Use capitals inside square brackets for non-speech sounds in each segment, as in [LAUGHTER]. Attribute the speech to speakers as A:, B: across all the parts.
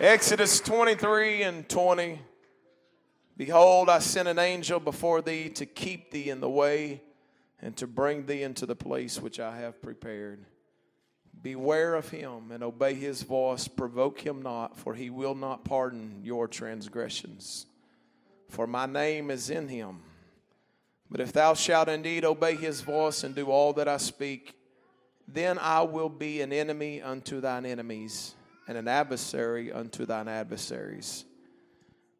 A: Exodus 23 and 20. Behold, I send an angel before thee to keep thee in the way and to bring thee into the place which I have prepared. Beware of him and obey his voice. Provoke him not, for he will not pardon your transgressions. For my name is in him. But if thou shalt indeed obey his voice and do all that I speak, then I will be an enemy unto thine enemies and an adversary unto thine adversaries.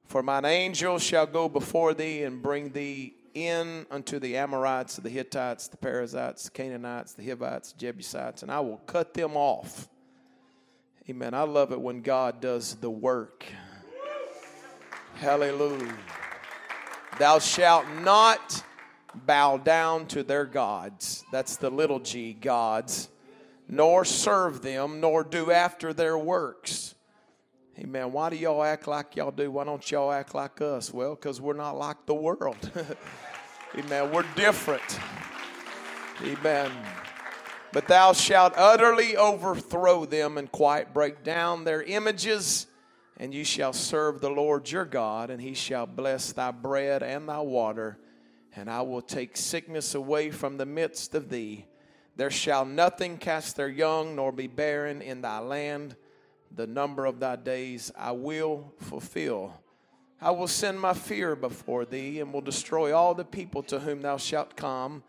A: For mine angel shall go before thee and bring thee in unto the Amorites, the Hittites, the Perizzites, the Canaanites, the Hivites, the Jebusites, and I will cut them off. Amen. I love it when God does the work. Hallelujah. Thou shalt not bow down to their gods. That's the little g, gods. Nor serve them, nor do after their works. Amen. Why do y'all act like y'all do? Why don't y'all act like us? Well, because we're not like the world. [LAUGHS] Amen. We're different. Amen. But thou shalt utterly overthrow them and quite break down their images, and you shall serve the Lord your God, and he shall bless thy bread and thy water, and I will take sickness away from the midst of thee. There shall nothing cast their young, nor be barren in thy land. The number of thy days I will fulfill. I will send my fear before thee, and will destroy all the people to whom thou shalt come.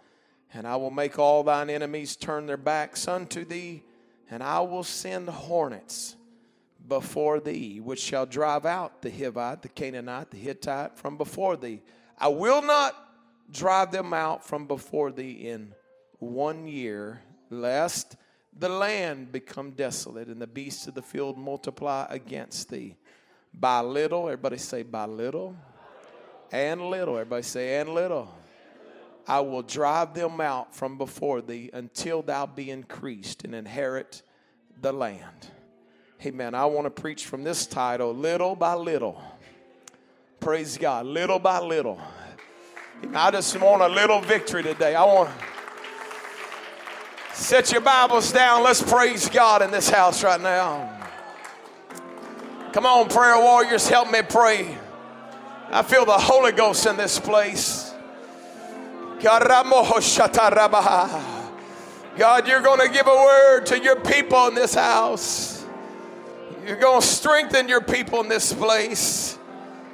A: And I will make all thine enemies turn their backs unto thee, and I will send hornets before thee, which shall drive out the Hivite, the Canaanite, the Hittite from before thee. I will not drive them out from before thee in one year, lest the land become desolate and the beasts of the field multiply against thee. By little, everybody say, by little, and little, everybody say, and little. I will drive them out from before thee until thou be increased and inherit the land. Amen. I want to preach from this title, Little by Little. Praise God, little by little. I just want a little victory today. I want set your Bibles down. Let's praise God in this house right now. Come on, prayer warriors, help me pray. I feel the Holy Ghost in this place. God, you're going to give a word to your people in this house. You're going to strengthen your people in this place.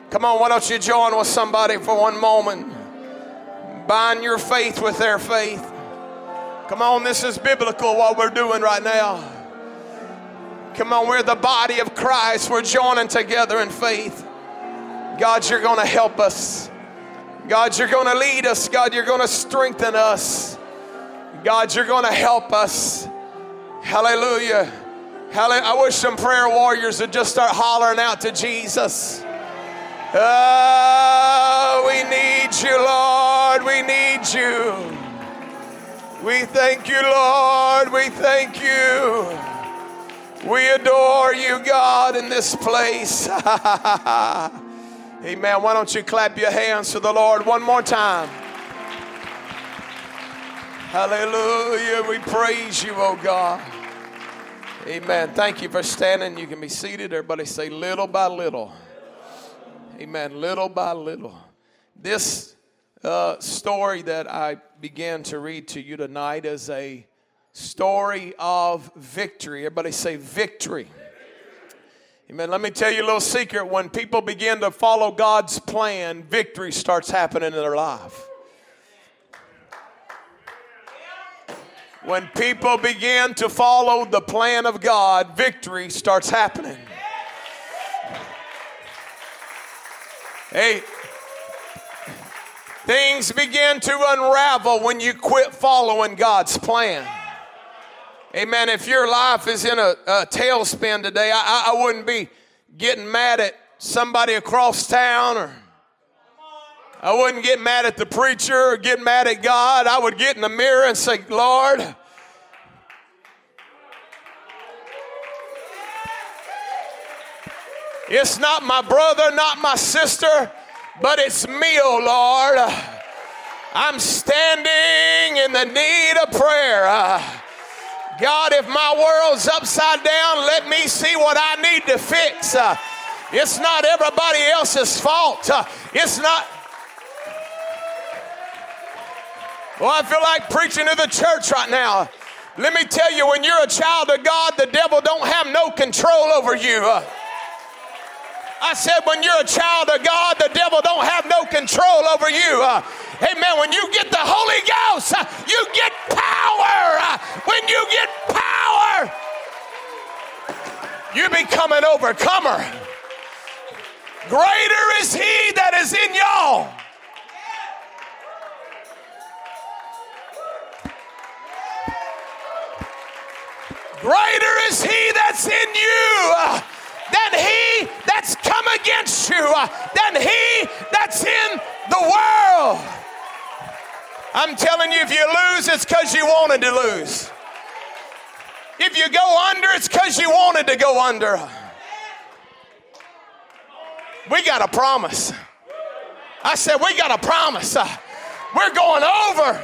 A: Come on, why don't you join with somebody for one moment? Bind your faith with their faith. Come on, this is biblical what we're doing right now. Come on, we're the body of Christ. We're joining together in faith. God, you're going to help us. God, you're going to lead us. God, you're going to strengthen us. God, you're going to help us. Hallelujah. Hallelujah. I wish some prayer warriors would just start hollering out to Jesus. Oh, we need you, Lord. We need you. We thank you, Lord. We thank you. We adore you, God, in this place. [LAUGHS] Amen. Why don't you clap your hands to the Lord one more time? Hallelujah. We praise you, oh God. Amen. Thank you for standing. You can be seated. Everybody say, little by little. Amen. Little by little. This uh, story that I began to read to you tonight is a story of victory. Everybody say victory. Amen. Let me tell you a little secret. When people begin to follow God's plan, victory starts happening in their life. When people begin to follow the plan of God, victory starts happening. Hey, things begin to unravel when you quit following God's plan. Amen. If your life is in a, a tailspin today, I, I wouldn't be getting mad at somebody across town or I wouldn't get mad at the preacher or get mad at God. I would get in the mirror and say, Lord, it's not my brother, not my sister, but it's me, oh Lord. I'm standing in the need of prayer. God, if my world's upside down, let me see what I need to fix. It's not everybody else's fault. It's not. Well, I feel like preaching to the church right now. Let me tell you, when you're a child of God, the devil don't have no control over you. I said, when you're a child of God, the devil don't have no control over you. Uh, amen. When you get the Holy Ghost, uh, you get power. Uh, when you get power, you become an overcomer. Greater is he that is in y'all. Greater is he that's in you uh, than he that's come against you, uh, than he that's in the world. I'm telling you, if you lose, it's because you wanted to lose. If you go under, it's because you wanted to go under. We got a promise. I said, We got a promise. Uh, we're going over.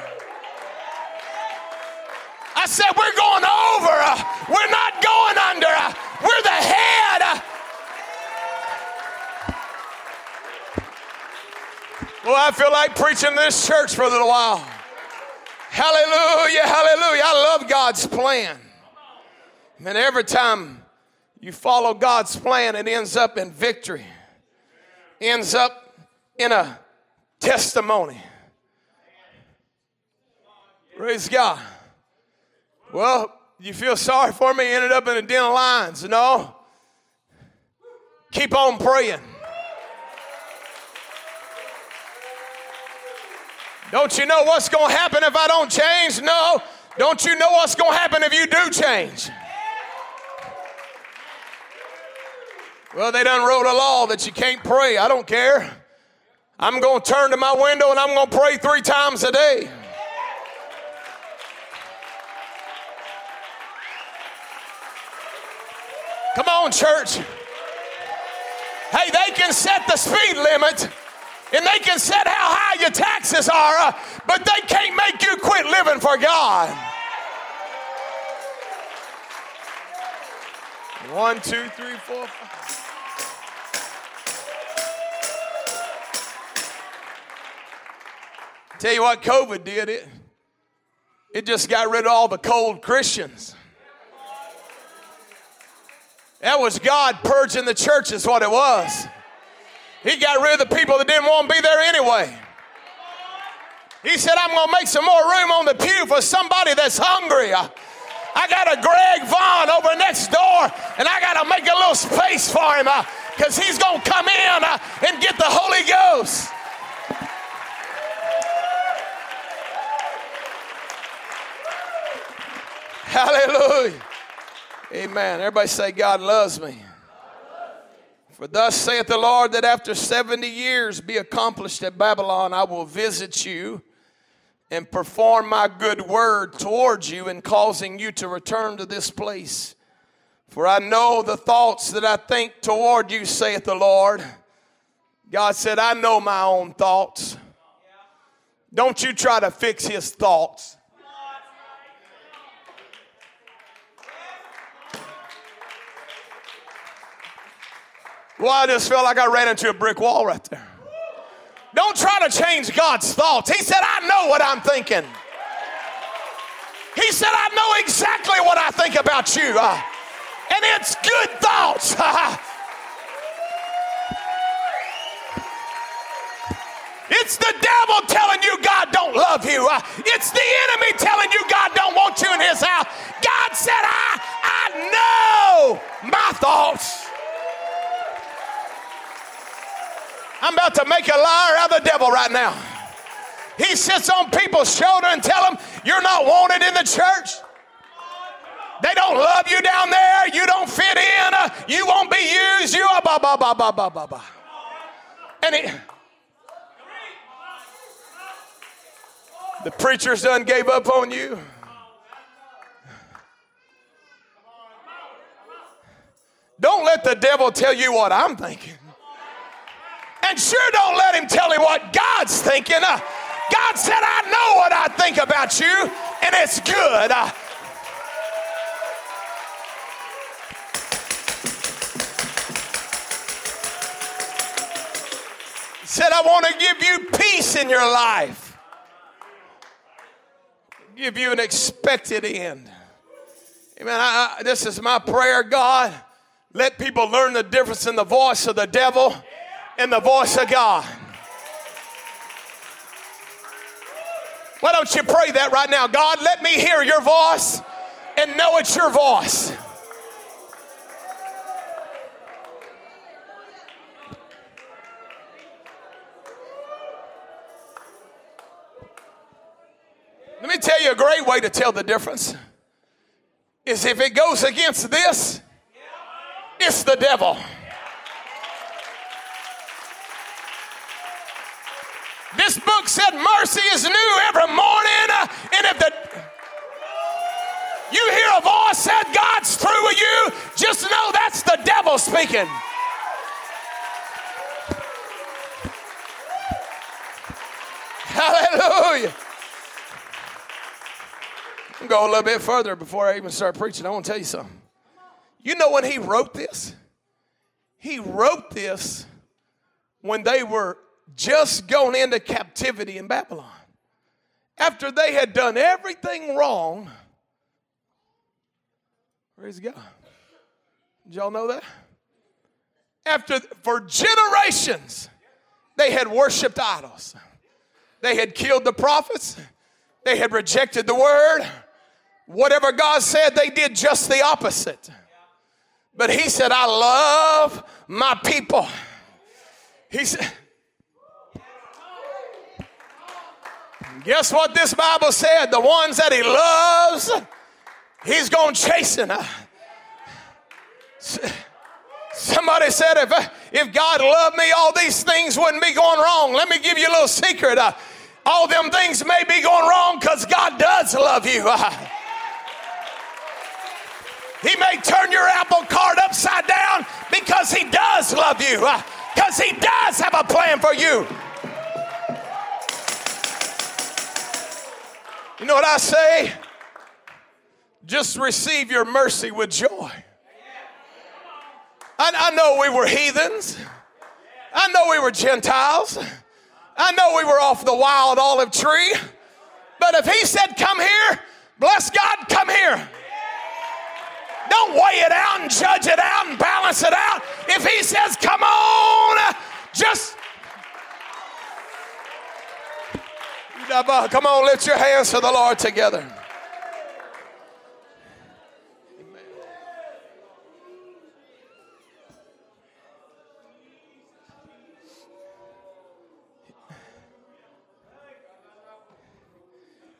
A: I said, We're going over. Uh, we're not going under. We're the head. Well, I feel like preaching this church for a little while. Hallelujah, hallelujah. I love God's plan. And every time you follow God's plan, it ends up in victory ends up in a testimony. Praise God. Well, you feel sorry for me, ended up in a den of lions. No. Keep on praying. Don't you know what's going to happen if I don't change? No. Don't you know what's going to happen if you do change? Well, they done wrote a law that you can't pray. I don't care. I'm going to turn to my window and I'm going to pray three times a day. Come on, church. Hey, they can set the speed limit and they can set how high your taxes are, uh, but they can't make you quit living for God. One, two, three, four, five. Tell you what COVID did, it, it just got rid of all the cold Christians. That was God purging the church, is what it was. He got rid of the people that didn't want to be there anyway. He said, I'm going to make some more room on the pew for somebody that's hungry. I got a Greg Vaughn over next door, and I got to make a little space for him because uh, he's going to come in uh, and get the Holy Ghost. Hallelujah. Amen. Everybody say, God loves me. For thus saith the Lord, that after 70 years be accomplished at Babylon, I will visit you and perform my good word towards you in causing you to return to this place. For I know the thoughts that I think toward you, saith the Lord. God said, I know my own thoughts. Don't you try to fix his thoughts. Well, I just felt like I ran into a brick wall right there. Don't try to change God's thoughts. He said, I know what I'm thinking. He said, I know exactly what I think about you. Uh, and it's good thoughts. [LAUGHS] it's the devil telling you God don't love you. Uh, it's the enemy telling you God don't want you in his house. God said, I, I know my thoughts. I'm about to make a liar out of the devil right now. He sits on people's shoulder and tell them, you're not wanted in the church. They don't love you down there. You don't fit in. Uh, you won't be used. You are blah, blah, blah, blah, blah, blah, blah. And it, the preacher's done gave up on you. Don't let the devil tell you what I'm thinking. And sure don't let him tell you what God's thinking. Uh, God said, I know what I think about you, and it's good. Uh, said, I want to give you peace in your life, give you an expected end. Amen. I, I, this is my prayer, God. Let people learn the difference in the voice of the devil and the voice of God. Why don't you pray that right now? God, let me hear your voice and know it's your voice. Let me tell you a great way to tell the difference is if it goes against this, it's the devil. This book said mercy is new every morning. Uh, and if the you hear a voice said God's through with you, just know that's the devil speaking. [LAUGHS] Hallelujah. I'm go a little bit further before I even start preaching. I want to tell you something. You know when he wrote this? He wrote this when they were just gone into captivity in Babylon. After they had done everything wrong, praise God. Did y'all know that? After, for generations, they had worshiped idols. They had killed the prophets. They had rejected the word. Whatever God said, they did just the opposite. But He said, I love my people. He said, Guess what this Bible said? The ones that he loves, he's going to chasten. Somebody said, if, if God loved me, all these things wouldn't be going wrong. Let me give you a little secret. Uh, all them things may be going wrong because God does love you. [LAUGHS] Uh, he may turn your apple cart upside down because He does love you, because uh, He does have a plan for you. You know what I say? Just receive your mercy with joy. I, I, know we were heathens. I know we were Gentiles. I know we were off the wild olive tree. But if He said, Come here, bless God, come here. Don't weigh it out and judge it out and balance it out. If He says, Come on, just Come on, lift your hands to the Lord together.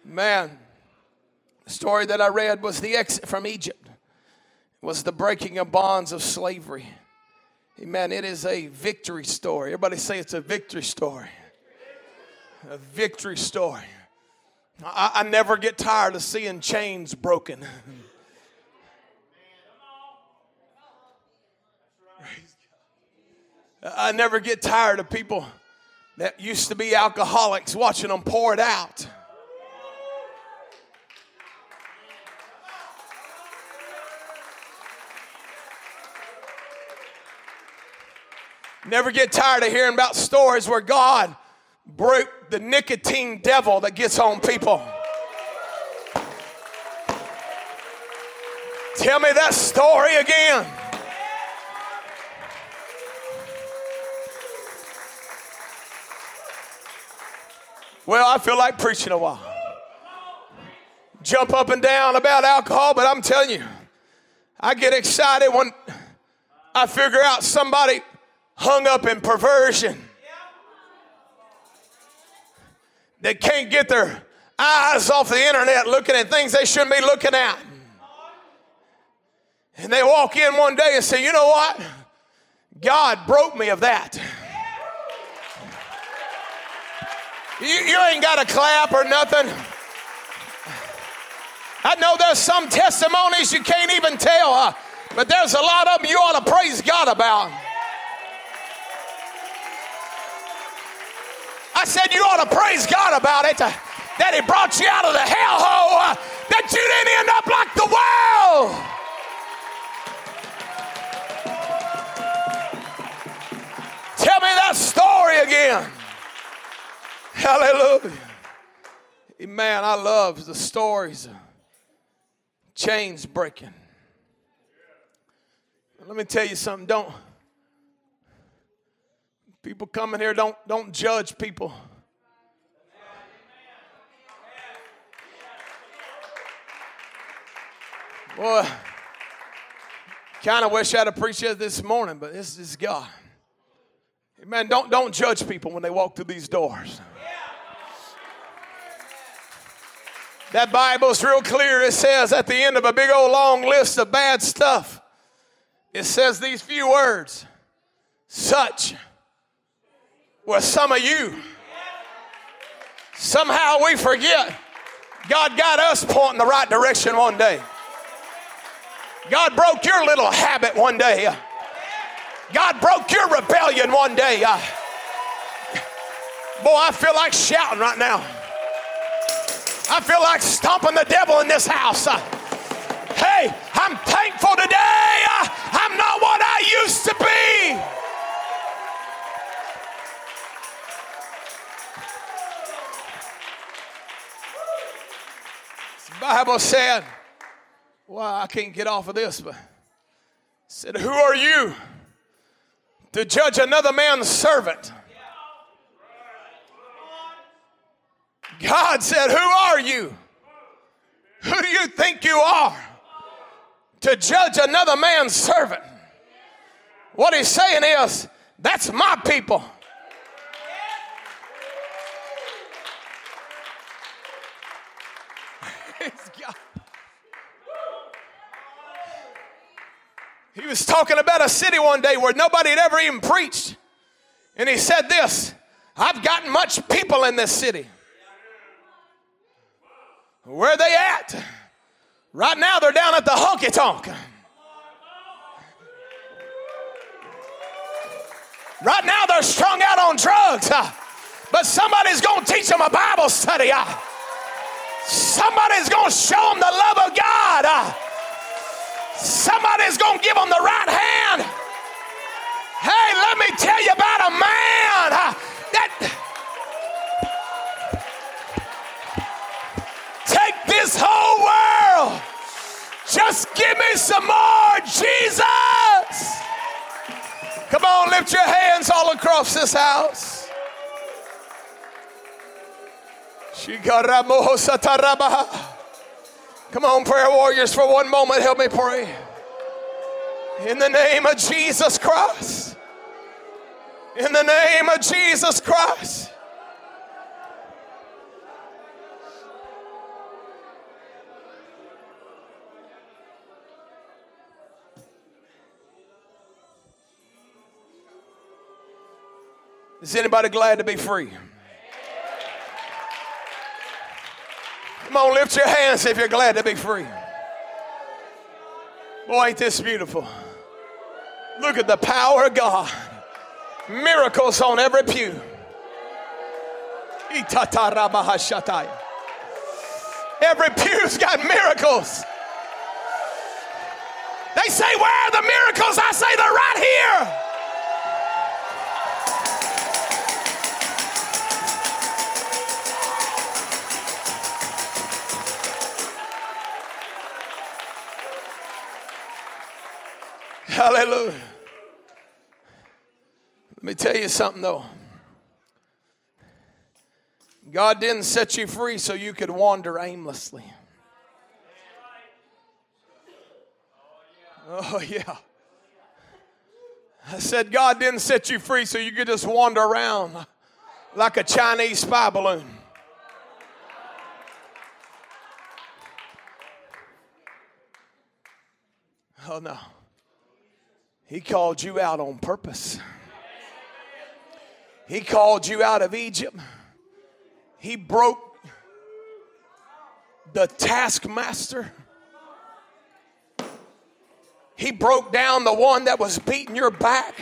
A: Man, the story that I read was the exit from Egypt. It was the breaking of bonds of slavery. Amen. It is a victory story. Everybody say it's a victory story a victory story. I, I never get tired of seeing chains broken. [LAUGHS] I never get tired of people that used to be alcoholics watching them pour it out. Never get tired of hearing about stories where God broke the nicotine devil that gets on people. Tell me that story again. Well, I feel like preaching a while. Jump up and down about alcohol, but I'm telling you, I get excited when I figure out somebody hung up in perversion that can't get their eyes off the internet looking at things they shouldn't be looking at. And they walk in one day and say, You know what? God broke me of that. You, you ain't got to clap or nothing. I know there's some testimonies you can't even tell, uh, but there's a lot of them you ought to praise God about. I said you ought to praise God about it. Uh, that He brought you out of the hellhole. Uh, that you didn't end up like the world. Tell me that story again. Hallelujah. Man, I love the stories of chains breaking. Let me tell you something. Don't people coming here don't don't judge people. Boy, kind of wish I'd appreciated this morning, but this is God. Man, don't don't judge people when they walk through these doors. That Bible's real clear. It says at the end of a big old long list of bad stuff, it says these few words such were some of you. Somehow we forget God got us pointing the right direction one day. God broke your little habit one day. God broke your rebellion one day. Boy, I feel like shouting right now. I feel like stomping the devil in this house. Hey, I'm thankful today. I'm not what I used to be. Bible said, well, I can't get off of this, but said, Who are you to judge another man's servant? God said, Who are you? Who do you think you are to judge another man's servant? What he's saying is, That's my people. He was talking about a city one day where nobody had ever even preached. And he said this I've got much people in this city. Where are they at? Right now, they're down at the honky tonk. Right now, they're strung out on drugs. But somebody's going to teach them a Bible study. Somebody's going to show them the love of God. Somebody's going to give them the right hand. Hey, let me tell you about a man that Take this whole world. Just give me some more, Jesus. Come on, lift your hands all across this house. Come on, prayer warriors, for one moment, help me pray. In the name of Jesus Christ. In the name of Jesus Christ. Is anybody glad to be free? Come on, lift your hands if you're glad to be free. Boy, ain't this beautiful? Look at the power of God. Miracles on every pew. Every pew's got miracles. They say, Where are the miracles? I say, They're right here. Hallelujah. Let me tell you something though. God didn't set you free so you could wander aimlessly. Oh, oh, yeah. I said, God didn't set you free so you could just wander around like a Chinese spy balloon. Oh, no. He called you out on purpose. He called you out of Egypt. He broke the taskmaster. He broke down the one that was beating your back.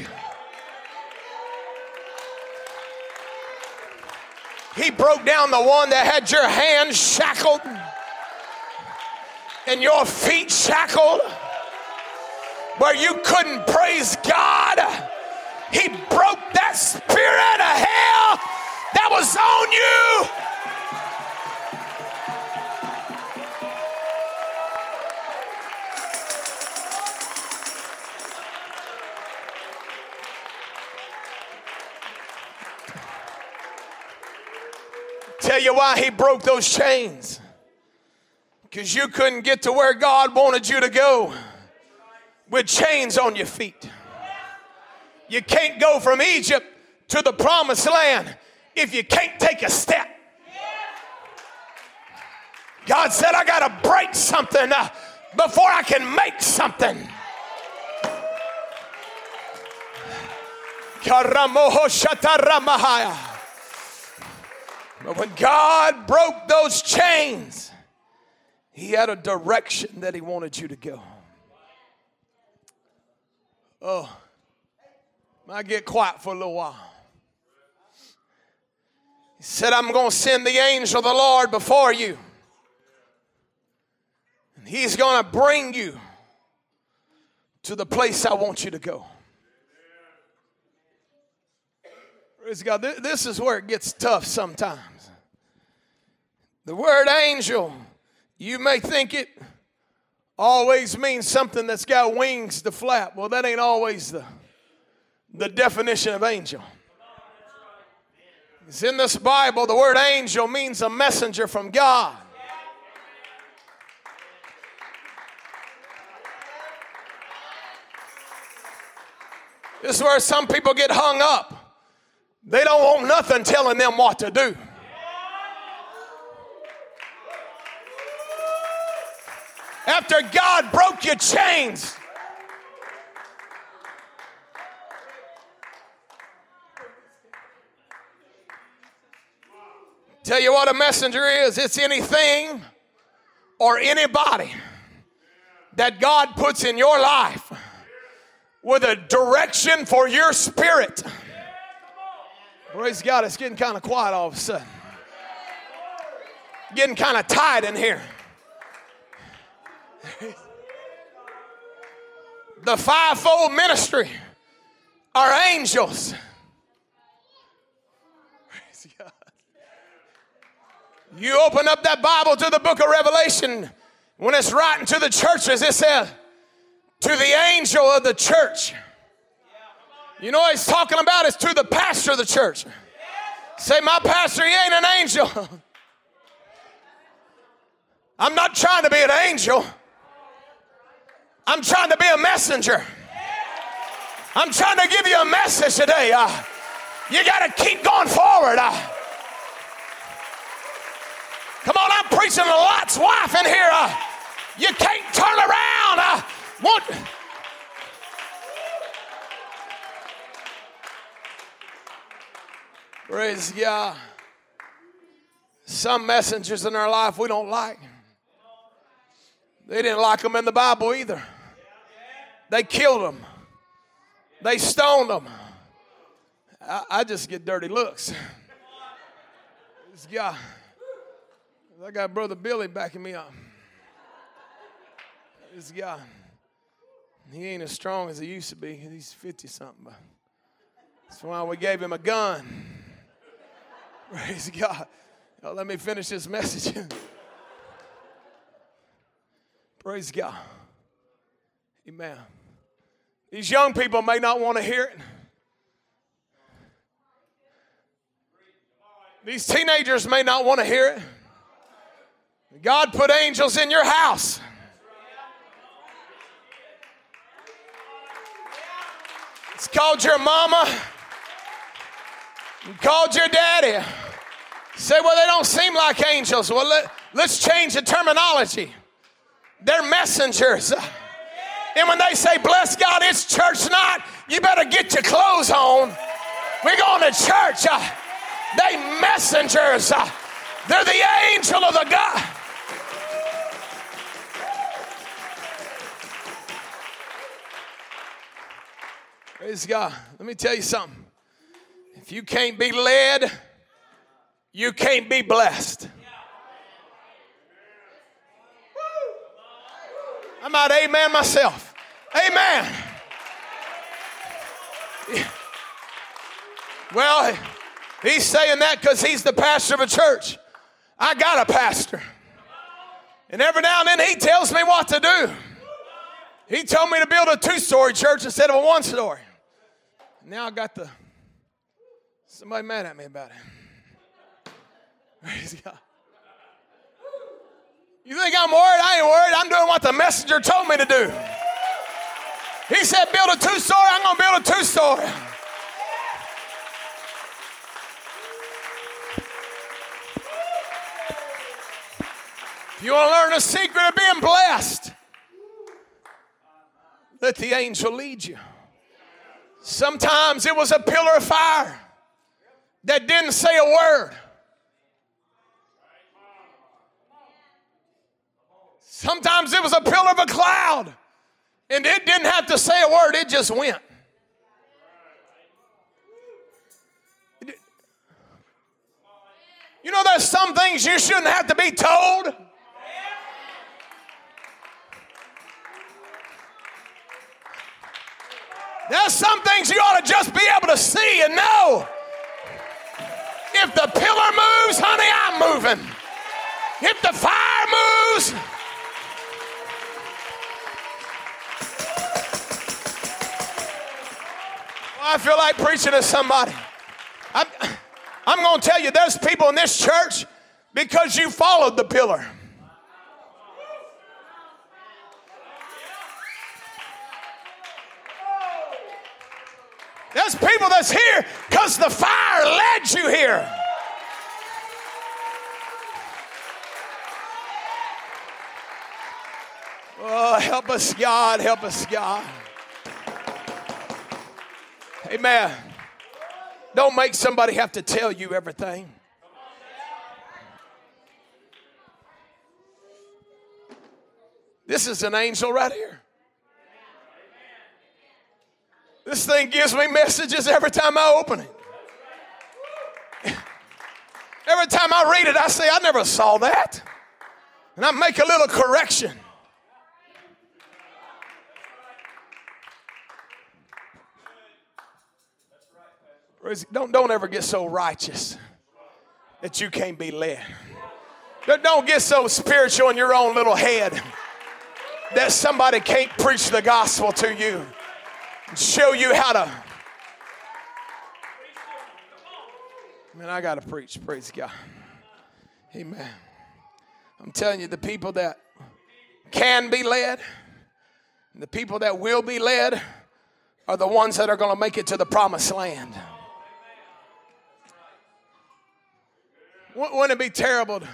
A: He broke down the one that had your hands shackled and your feet shackled where you couldn't praise God. He broke that spirit of hell that was on you. Tell you why he broke those chains. Because you couldn't get to where God wanted you to go with chains on your feet. You can't go from Egypt to the promised land if you can't take a step. God said, I got to break something uh, before I can make something. But when God broke those chains, He had a direction that He wanted you to go. Oh, I get quiet for a little while. He said, I'm going to send the angel of the Lord before you. And he's going to bring you to the place I want you to go. Praise God. This is where it gets tough sometimes. The word angel, you may think it always means something that's got wings to flap. Well, that ain't always the, the definition of angel. It's in this Bible, the word angel means a messenger from God. This is where some people get hung up. They don't want nothing telling them what to do. After God broke your chains, Tell you what a messenger is it's anything or anybody that God puts in your life with a direction for your spirit. Praise God, it's getting kind of quiet all of a sudden. Getting kind of tight in here. [LAUGHS] the fivefold ministry are angels. You open up that Bible to the book of Revelation, when it's writing to the churches, it says, to the angel of the church. You know what he's talking about? It's to the pastor of the church. Say, my pastor, he ain't an angel. [LAUGHS] I'm not trying to be an angel. I'm trying to be a messenger. I'm trying to give you a message today. Uh, you got to keep going forward. Uh, come on, I'm preaching to Lot's wife in here. Uh, you can't turn around. Uh, what? Praise God. Some messengers in our life we don't like. They didn't like them in the Bible either. They killed him. They stoned them. I, I just get dirty looks. This guy, I got brother Billy backing me up. This guy, he ain't as strong as he used to be. He's 50 something. But that's why we gave him a gun. [LAUGHS] Praise God. Let me finish this message. [LAUGHS] Praise God. Amen. These young people may not want to hear it. These teenagers may not want to hear it. God put angels in your house. It's called your mama. called your daddy. Say, well, they don't seem like angels. Well, let, let's change the terminology. They're messengers. And when they say, bless God, it's church night, you better get your clothes on. We're going to church. Uh, they messengers. Uh, they're the angel of the God. Praise God. Let me tell you something. If you can't be led, you can't be blessed. I'm out amen myself. Amen. Well, He's saying that because he's the pastor of a church. I got a pastor. And every now and then he tells me what to do. He told me to build a two story church instead of a one story. Now I got the somebody mad at me about it. [LAUGHS] Praise God. You think I'm worried? I ain't worried. I'm doing what the messenger told me to do. He said, build a two story, I'm going to build a two story. If you want to learn the secret of being blessed, let the angel lead you. Sometimes it was a pillar of fire that didn't say a word. Sometimes it was a pillar of a cloud and it didn't have to say a word, it just went. You know, there's some things you shouldn't have to be told. There's some things you ought to just be able to see and know. If the pillar moves, honey, I'm moving. If the fire moves, I feel like preaching to somebody. I'm, I'm going to tell you, there's people in this church because you followed the pillar. There's people that's here because the fire led you here. Oh, help us, God. Help us, God. Amen. Don't make somebody have to tell you everything. This is an angel right here. This thing gives me messages every time I open it. Every time I read it, I say, I never saw that. And I make a little correction. Don't, don't ever get so righteous that you can't be led. Don't get so spiritual in your own little head that somebody can't preach the gospel to you and show you how to. Man, I got to preach. Praise God. Amen. I'm telling you, the people that can be led, the people that will be led, are the ones that are going to make it to the promised land. Wouldn't it be terrible to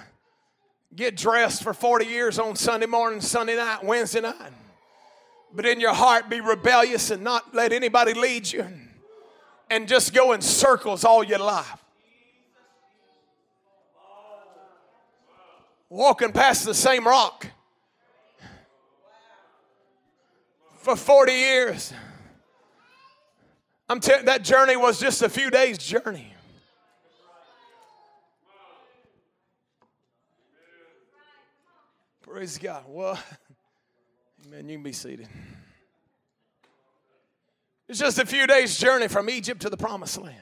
A: get dressed for 40 years on Sunday morning, Sunday night, Wednesday night, but in your heart be rebellious and not let anybody lead you and just go in circles all your life? Walking past the same rock for 40 years. I'm telling that journey was just a few days' journey. Praise God. Well, [LAUGHS] amen. You can be seated. It's just a few days' journey from Egypt to the promised land.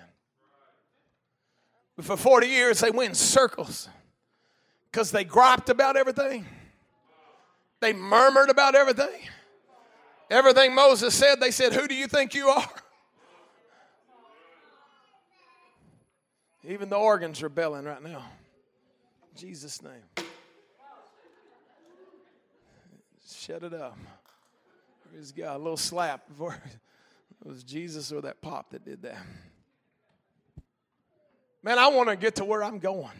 A: But for 40 years, they went in circles because they griped about everything, they murmured about everything. Everything Moses said, they said, Who do you think you are? [LAUGHS] Even the organs are belling right now. In Jesus' name. Shut it up. Praise God. A little slap before it was Jesus or that pop that did that. Man, I want to get to where I'm going.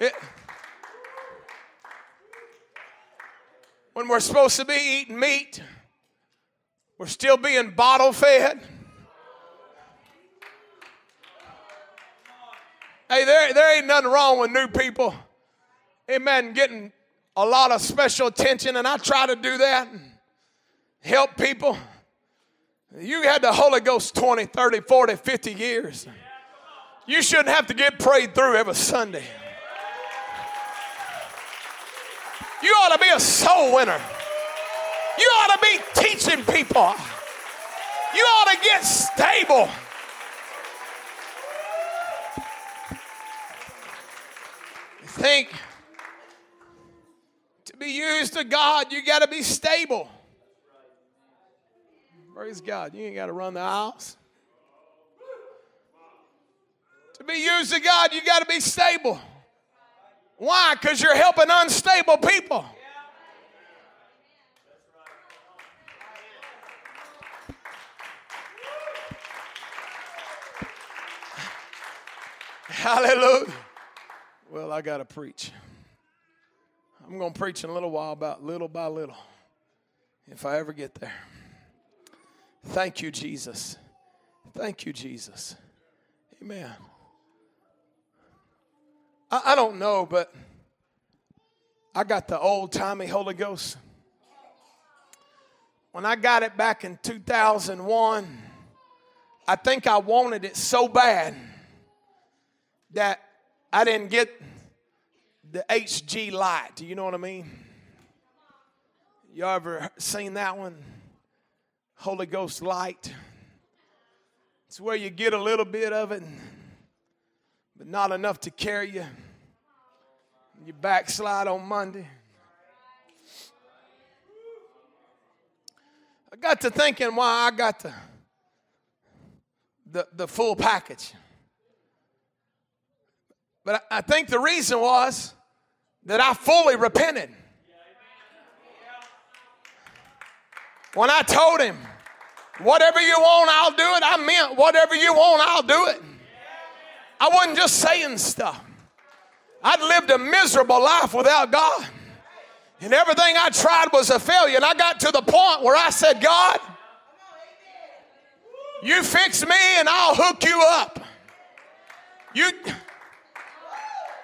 A: It, when we're supposed to be eating meat, we're still being bottle fed. Hey, there, there ain't nothing wrong with new people amen, getting a lot of special attention, and I try to do that help people. You had the Holy Ghost 20, 30, 40, 50 years. You shouldn't have to get prayed through every Sunday. You ought to be a soul winner. You ought to be teaching people. You ought to get stable. Think be used to God, you got to be stable. Praise God. You ain't got to run the aisles. To be used to God, you got to be stable. Why? Because you're helping unstable people. [LAUGHS] Hallelujah. Well, I got to preach. I'm going to preach in a little while about little by little, if I ever get there. Thank you, Jesus. Thank you, Jesus. Amen. I, I don't know, but I got the old timey Holy Ghost. When I got it back in 2001, I think I wanted it so bad that I didn't get the HG light. Do you know what I mean? You ever seen that one? Holy Ghost light. It's where you get a little bit of it, but not enough to carry you. You backslide on Monday. I got to thinking why I got the, the, the full package. But I think the reason was that I fully repented. When I told him, whatever you want, I'll do it, I meant whatever you want, I'll do it. I wasn't just saying stuff. I'd lived a miserable life without God. And everything I tried was a failure. And I got to the point where I said, God, you fix me and I'll hook you up. You.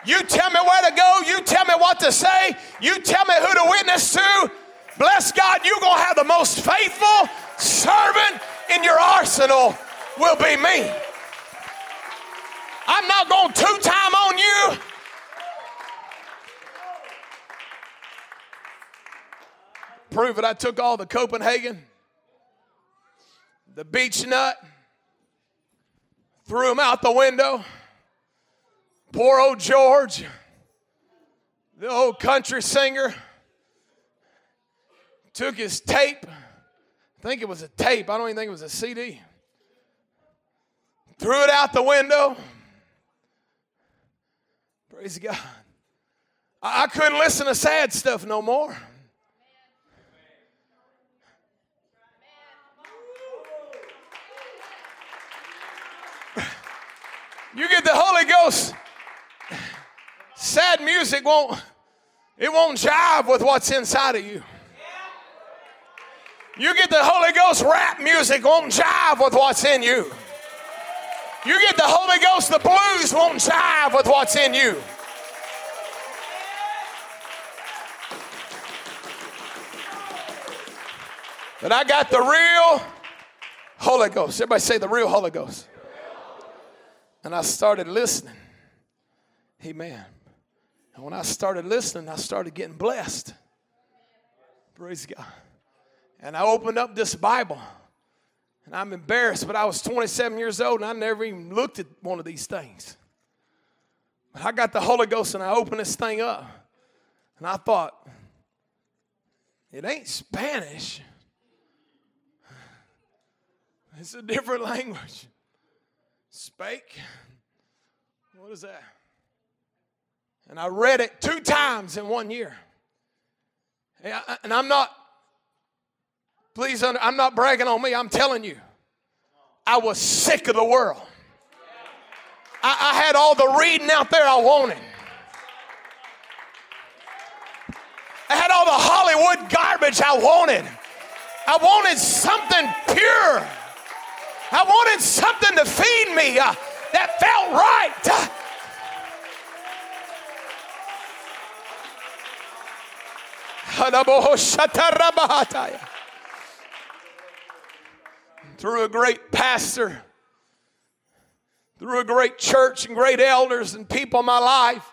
A: You tell me where to go. You tell me what to say. You tell me who to witness to. Bless God, you're going to have the most faithful servant in your arsenal will be me. I'm not going to two time on you. Prove it. I took all the Copenhagen, the Beech-Nut, threw them out the window. Poor old George, the old country singer, took his tape. I think it was a tape. I don't even think it was a CD. Threw it out the window. Praise God. I, couldn't listen to sad stuff no more. You get the Holy Ghost Sad music won't it won't jive with what's inside of you. You get the Holy Ghost rap music won't jive with what's in you. You get the Holy Ghost, the blues won't jive with what's in you. But I got the real Holy Ghost. Everybody say the real Holy Ghost. And I started listening. Amen. And when I started listening, I started getting blessed. Praise God. And I opened up this Bible. And I'm embarrassed, but I was 27 years old and I never even looked at one of these things. But I got the Holy Ghost and I opened this thing up. And I thought, it ain't Spanish. It's a different [LAUGHS] language. Spake. What is that? And I read it two times in one year. And I'm not, please, I'm not bragging on me. I'm telling you, I was sick of the world. I, I had all the reading out there I wanted. I had all the Hollywood garbage I wanted. I wanted something pure. I wanted something to feed me uh, that felt right. Uh, Through a great pastor, through a great church and great elders and people in my life,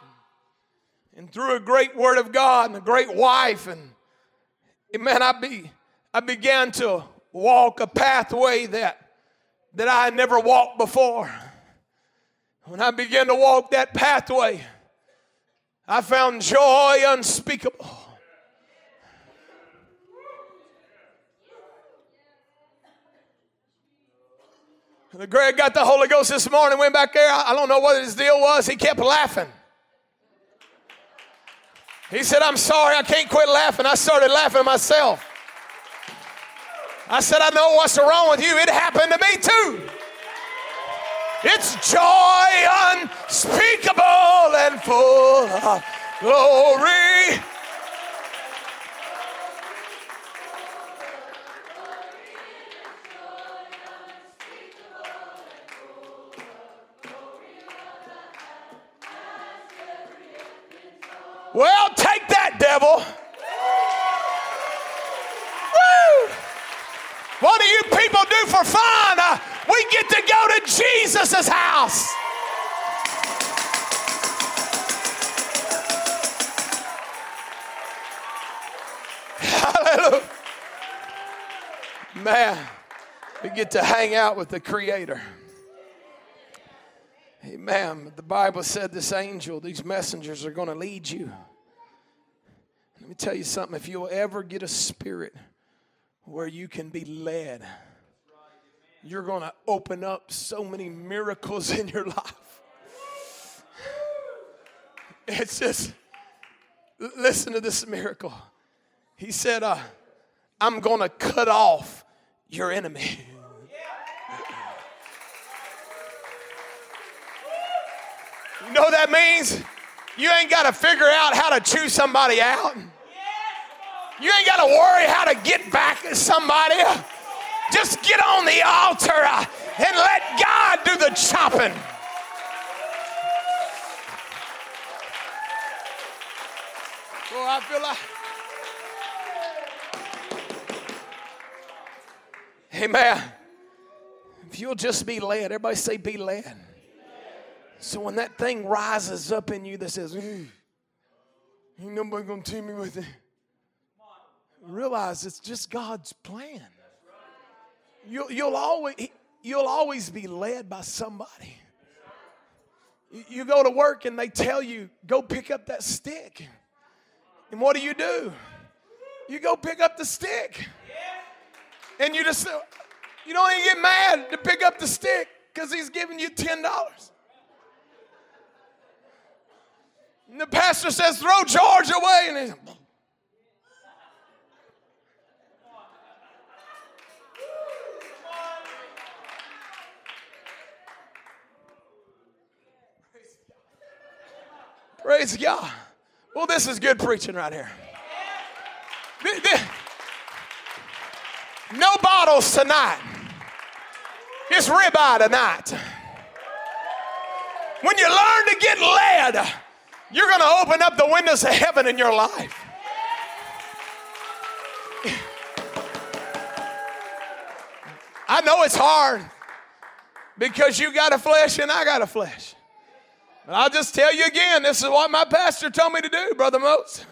A: and through a great word of God and a great wife, and man, I be I began to walk a pathway that, that I had never walked before. When I began to walk that pathway, I found joy unspeakable. Greg got the Holy Ghost this morning, went back there. I don't know what his deal was. He kept laughing. He said, I'm sorry, I can't quit laughing. I started laughing myself. I said, I know what's wrong with you. It happened to me too. It's joy unspeakable and full of glory. Get to hang out with the Creator. Amen. The Bible said this angel, these messengers are going to lead you. Let me tell you something. If you'll ever get a spirit where you can be led, you're going to open up so many miracles [LAUGHS] in your life. It's just, listen to this miracle. He said, uh, I'm going to cut off your enemy. [LAUGHS] You know what that means? You ain't got to figure out how to chew somebody out. You ain't got to worry how to get back at somebody. Just get on the altar uh, and let God do the chopping. Oh, I feel like. Amen. If you'll just be led, everybody say, be led. So when that thing rises up in you that says, mm, ain't nobody gonna team me with it, realize it's just God's plan. You'll, you'll, always, you'll always be led by somebody. You go to work and they tell you, go pick up that stick. And what do you do? You go pick up the stick. And you just, you don't even get mad to pick up the stick because he's giving you $10. And the pastor says, throw George away. And he's, Praise God. Well, this is good preaching right here. No bottles tonight. It's ribeye tonight. When you learn to get led, you're going to open up the windows of heaven in your life. I know it's hard because you got a flesh and I got a flesh. But I'll just tell you again this is what my pastor told me to do, Brother Moses.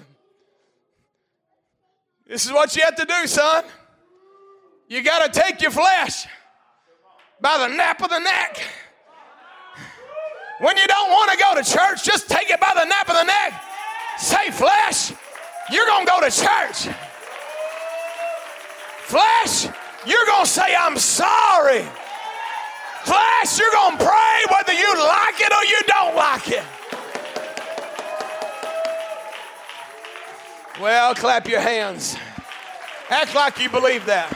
A: This is what you have to do, son. You got to take your flesh by the nape of the neck when you don't want to go to church, just take it by the nape of the neck. Say, flesh, you're going to go to church. Flesh, you're going to say, I'm sorry. Flesh, you're going to pray whether you like it or you don't like it. Well, clap your hands. Act like you believe that.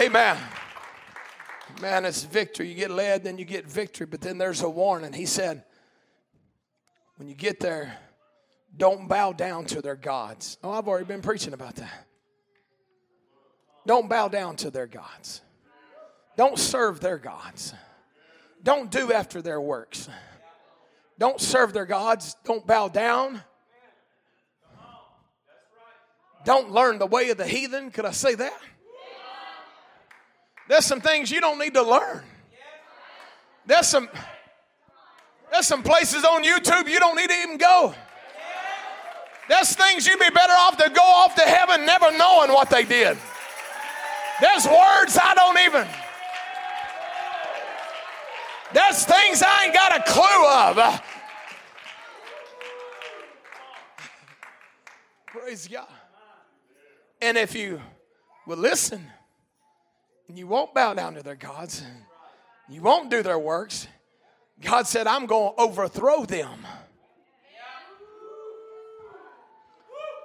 A: Amen. Man, it's victory. You get led, then you get victory, but then there's a warning. He said, when you get there, don't bow down to their gods. Oh, I've already been preaching about that. Don't bow down to their gods. Don't serve their gods. Don't do after their works. Don't serve their gods. Don't bow down. Don't learn the way of the heathen. Could I say that? There's some things you don't need to learn. There's some there's some places on YouTube you don't need to even go. There's things you'd be better off to go off to heaven never knowing what they did. There's words I don't even. There's things I ain't got a clue of. Praise God. And if you will listen, you won't bow down to their gods, you won't do their works, God said, I'm going to overthrow them.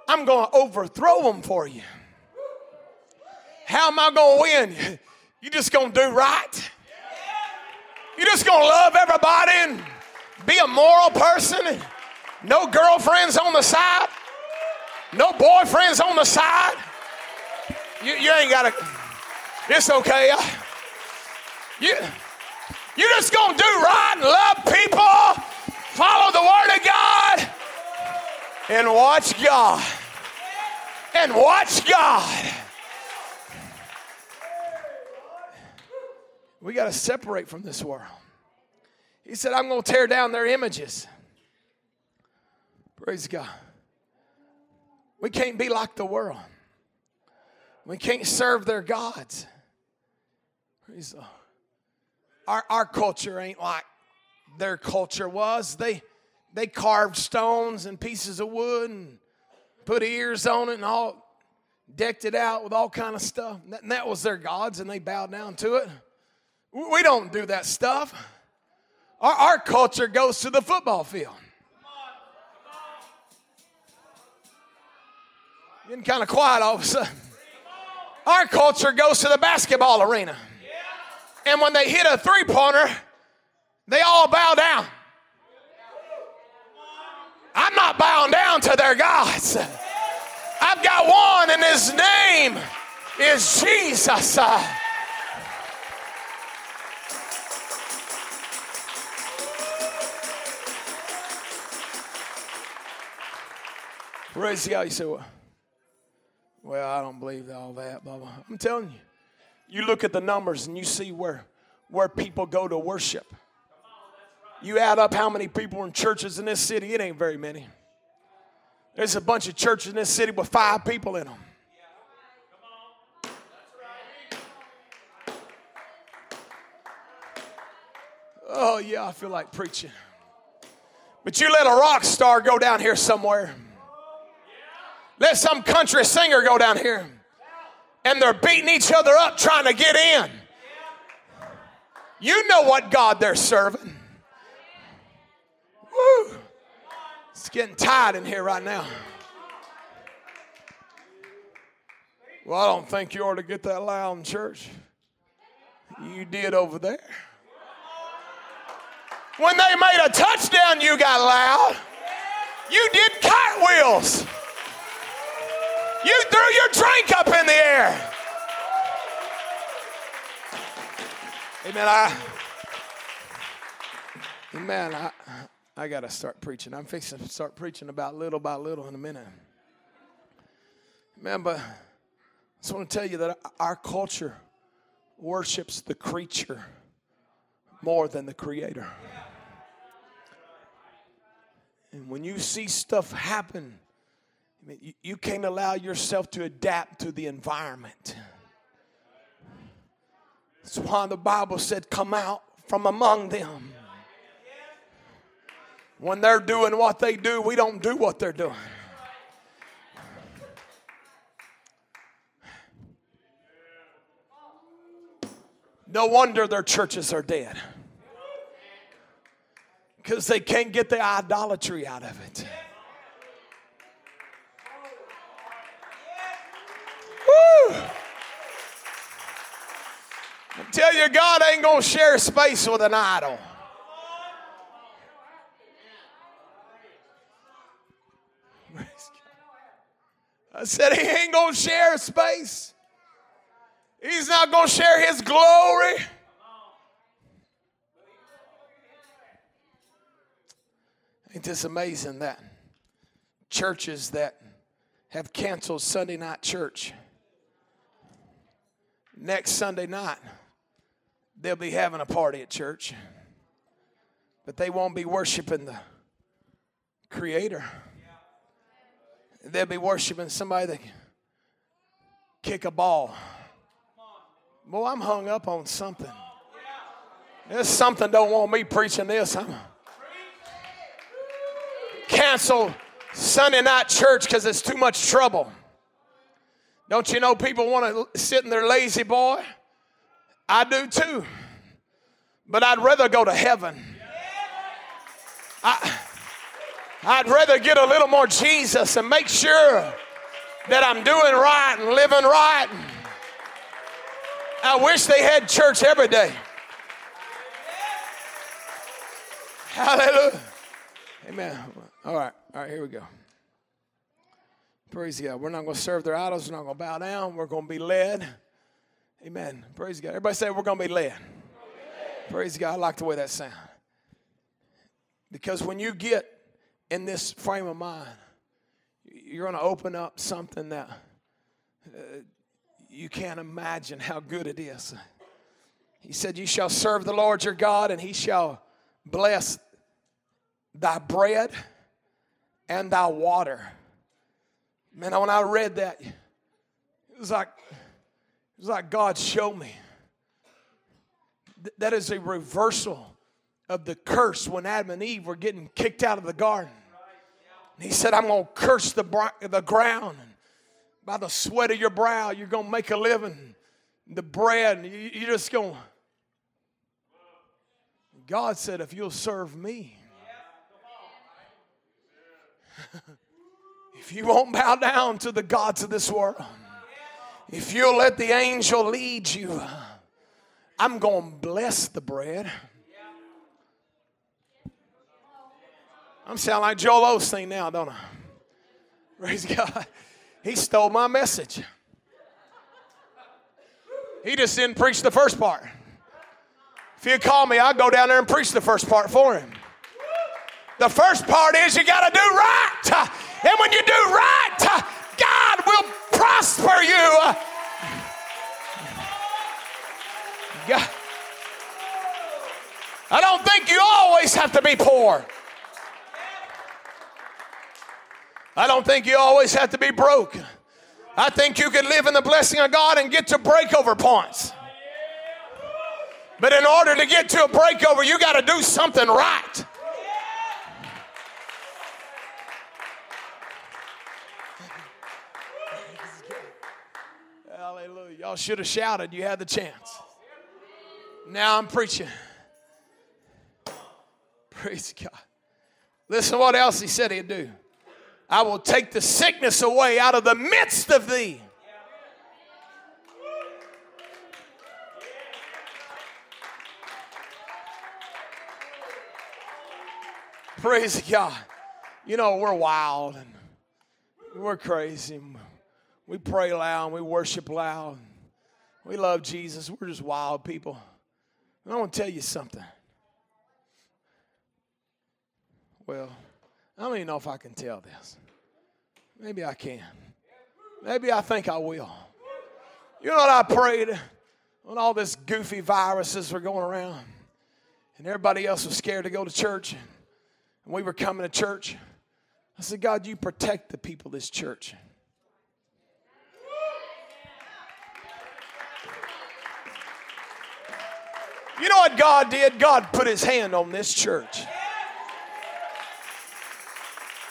A: I'm going to overthrow them for you. How am I going to win? You just going to do right? You just going to love everybody and be a moral person no girlfriends on the side? No boyfriends on the side? You, you ain't got to. It's okay. You, you just gonna do right and love people, follow the word of God, and watch God. And watch God. We got to separate from this world. He said, I'm going to tear down their images. Praise God. We can't be like the world. We can't serve their gods. Our, our culture ain't like their culture was. They, they carved stones and pieces of wood and put ears on it and all decked it out with all kind of stuff. And that was their gods and they bowed down to it. We don't do that stuff. Our, our culture goes to the football field. Getting kind of quiet all of a sudden. Our culture goes to the basketball arena. And when they hit a three pointer, they all bow down. I'm not bowing down to their gods. I've got one, and his name is Jesus. Praise God. You say, well, well, I don't believe all that, blah, blah. I'm telling you. You look at the numbers and you see where, where people go to worship. You add up how many people are in churches in this city, it ain't very many. There's a bunch of churches in this city with five people in them. Oh, yeah, I feel like preaching. But you let a rock star go down here somewhere. Let some country singer go down here and they're beating each other up trying to get in. You know what God they're serving. Woo. It's getting tight in here right now. Well, I don't think you ought to get that loud in church. You did over there. When they made a touchdown, you got loud. You did cartwheels. You threw your drink up in the air. Amen. I, amen. I, I got to start preaching. I'm fixing to start preaching about little by little in a minute. Man, but I just want to tell you that our culture worships the creature more than the creator. And when you see stuff happen you can't allow yourself to adapt to the environment. That's why the Bible said, Come out from among them. When they're doing what they do, we don't do what they're doing. No wonder their churches are dead. Because they can't get the idolatry out of it. I tell you, God ain't going to share space with an idol. I said, He ain't going to share space. He's not going to share His glory. Ain't this amazing that churches that have canceled Sunday night church next Sunday night they'll be having a party at church, but they won't be worshiping the Creator. They'll be worshiping somebody that kick a ball. Boy, I'm hung up on something. There's something don't want me preaching this. I'm cancel Sunday night church because it's too much trouble. Don't you know people want to sit in their lazy boy? I do too. But I'd rather go to heaven. I, I'd rather get a little more Jesus and make sure that I'm doing right and living right. I wish they had church every day. Hallelujah. Amen. All right. All right, here we go. Praise God. We're not going to serve their idols. We're not going to bow down. We're going to be led. Amen. Praise God. Everybody say we're going to be led. Praise God. I like the way that sounds. Because when you get in this frame of mind, you're going to open up something that uh, you can't imagine how good it is. He said, You shall serve the Lord your God, and he shall bless thy bread and thy water. Man, when I read that, it was like, it was like God showed me. That is a reversal of the curse when Adam and Eve were getting kicked out of the garden. he said, I'm going to curse the, the ground. And by the sweat of your brow, you're going to make a living. The bread, you're just going. God said, if you'll serve me, [LAUGHS] if you won't bow down to the gods of this world, if you'll let the angel lead you, I'm going to bless the bread. I'm sounding like Joel Osteen now, don't I? Praise God. He stole my message. He just didn't preach the first part. If you call me, I'll go down there and preach the first part for him. The first part is you got to do right. And when you do right, God will prosper you. I don't think you always have to be poor. I don't think you always have to be broke. I think you can live in the blessing of God and get to breakover points. But in order to get to a breakover, you got to do something right. Y'all should have shouted. You had the chance. Now I'm preaching. [LAUGHS] Praise God. Listen what else he said he'd do. I will take the sickness away out of the midst of thee. Praise God. You know, we're wild and we're crazy. We pray loud, and we worship loud. We love Jesus. We're just wild people. I want to tell you something. Well, I don't even know if I can tell this. Maybe I can. Maybe I think I will. You know what I prayed when all this goofy viruses were going around and everybody else was scared to go to church and we were coming to church? I said, God, you protect the people of this church. You know what God did? God put his hand on this church.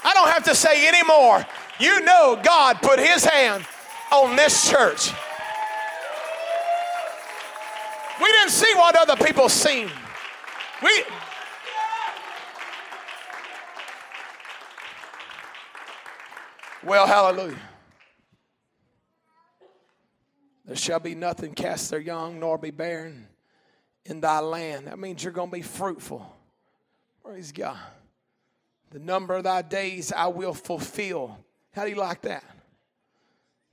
A: I don't have to say anymore. You know God put his hand on this church. We didn't see what other people seen. We Well, hallelujah. There shall be nothing cast their young nor be barren in thy land. That means you're going to be fruitful. Praise God. The number of thy days I will fulfill. How do you like that?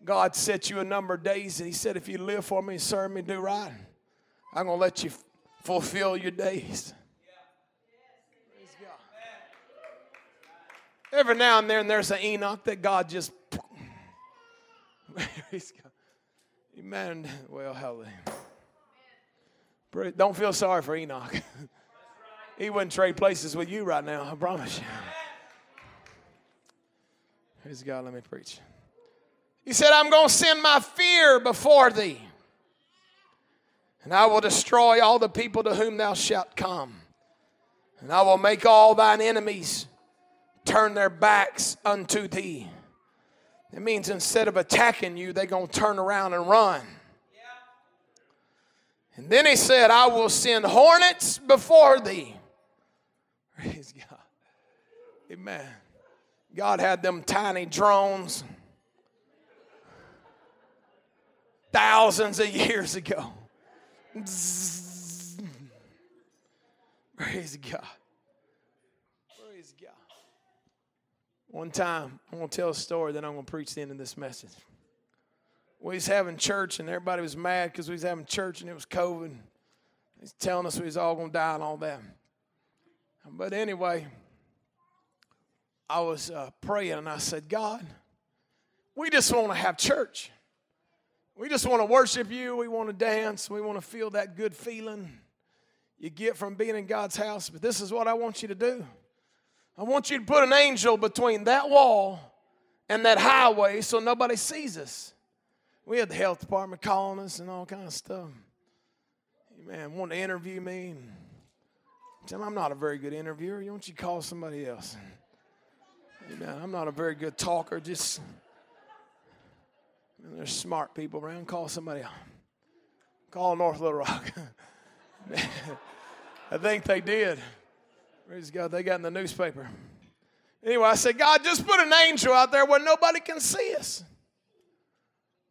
A: God set you a number of days, and He said, if you live for me, serve me, do right, I'm going to let you fulfill your days. Praise God. Every now and then there's an Enoch that God just. [LAUGHS] Praise God. Amen. Well, hallelujah. Don't feel sorry for Enoch. [LAUGHS] he wouldn't trade places with you right now, I promise you. Praise God, let me preach. He said, I'm going to send my fear before thee, and I will destroy all the people to whom thou shalt come, and I will make all thine enemies turn their backs unto thee. It means instead of attacking you, they're going to turn around and run. And then he said, I will send hornets before thee. [LAUGHS] Praise God. Amen. God had them tiny drones thousands of years ago. [LAUGHS] Praise God. Praise God. One time, I'm going to tell a story, then I'm going to preach the end of this message. We was having church, and everybody was mad because we was having church, and it was COVID. He's telling us we was all to die and all that. But anyway, I was uh, praying, and I said, God, we just want to have church. We just want to worship you. We want to dance. We want to feel that good feeling you get from being in God's house. But this is what I want you to do I want you to put an angel between that wall and that highway so nobody sees us. We had the health department calling us and all kind of stuff. Man, wanting to interview me. And tell I'm not a very good interviewer. You want you call somebody else. Amen. I'm not a very good talker. Just there's smart people around. Call somebody else. Call North Little Rock. [LAUGHS] I think they did. Praise God, they got in the newspaper. Anyway, I said, God, just put an angel out there where nobody can see us.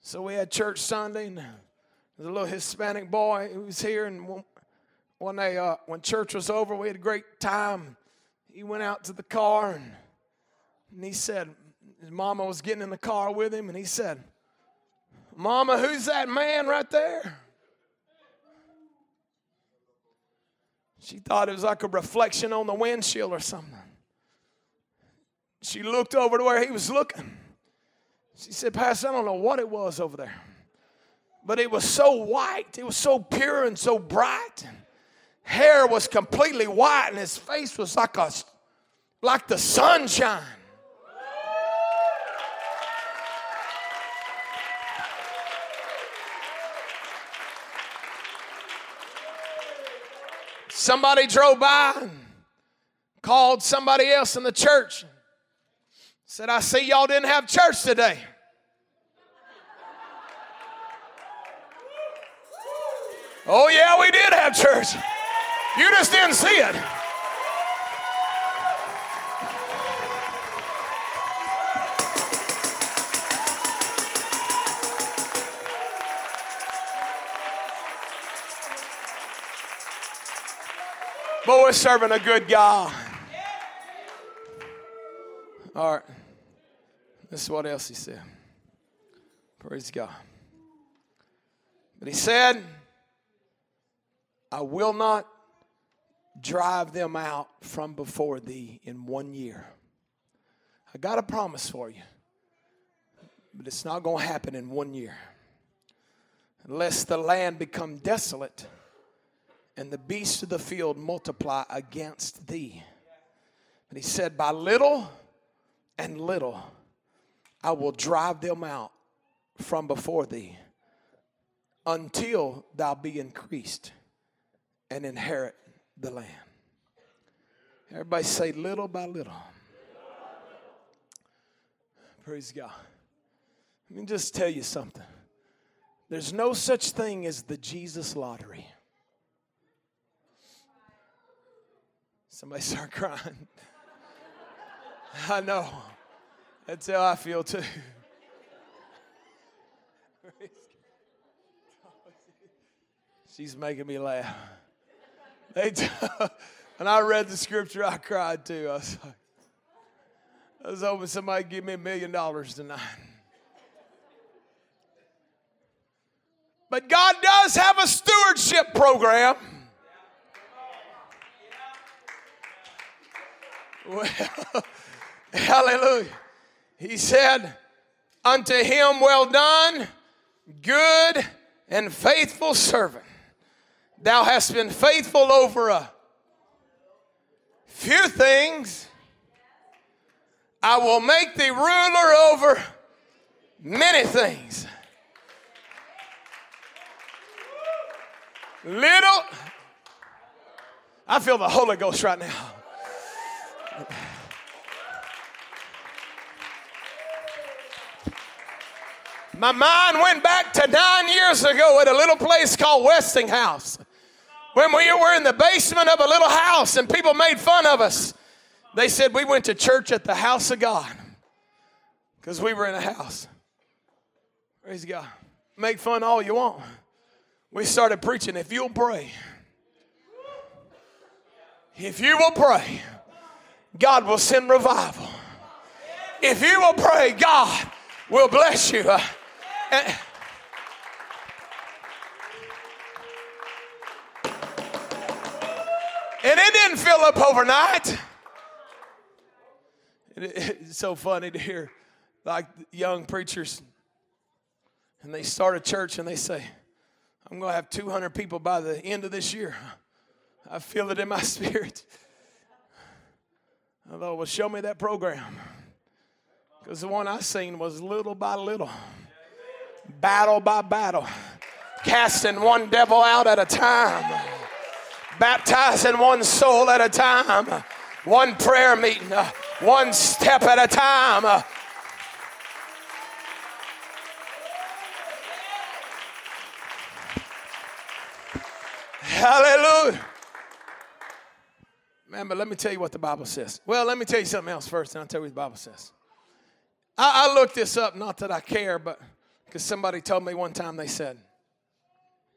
A: So we had church Sunday, and there's a little Hispanic boy who was here, and one day uh, when church was over, we had a great time. He went out to the car, and, and he said, his mama was getting in the car with him, and he said, Mama, who's that man right there? She thought it was like a reflection on the windshield or something. She looked over to where he was looking. She said, Pastor, I don't know what it was over there. But it was so white, it was so pure and so bright. Hair was completely white, and his face was like a like the sunshine. Somebody drove by and called somebody else in the church. Said, I see y'all didn't have church today. Oh, yeah, we did have church. You just didn't see it. But we're serving a good God. All right. This is what else he said. Praise God. But he said, I will not drive them out from before thee in one year. I got a promise for you, but it's not going to happen in one year. Unless the land become desolate and the beasts of the field multiply against thee. And he said, By little and little I will drive them out from before thee until thou be increased and inherit the land. Everybody say, little by little. Praise God. Let me just tell you something. There's no such thing as the Jesus lottery. Somebody start [LAUGHS] crying. I know. That's how I feel too. [LAUGHS] She's making me laugh. They t- [LAUGHS] and I read the scripture, I cried too. I was like, I was hoping somebody give me a million dollars tonight. But God does have a stewardship program. Well, [LAUGHS] hallelujah. He said, Unto him, well done, good and faithful servant. Thou hast been faithful over a few things. I will make thee ruler over many things. Little, I feel the Holy Ghost right now. My mind went back to nine years ago at a little place called Westinghouse. When we were in the basement of a little house and people made fun of us, they said we went to church at the house of God because we were in a house. Praise God. Make fun all you want. We started preaching if you'll pray, if you will pray, God will send revival. If you will pray, God will bless you. And, it didn't fill up overnight. [LAUGHS] It's so funny to hear like young preachers, and they start a church and they say, I'm going to have 200 people by the end of this year. I feel it in my [LAUGHS] spirit. I thought, well, show me that program. Because the one I seen was little by little battle by battle, casting one devil out at a time, baptizing one soul at a time, one prayer meeting, uh, one step at a time. Uh, Hallelujah. Man, but let me tell you what the Bible says. Well, let me tell you something else first, and I'll tell you what the Bible says. I, I looked this up, not that I care, but because somebody told me one time, they said,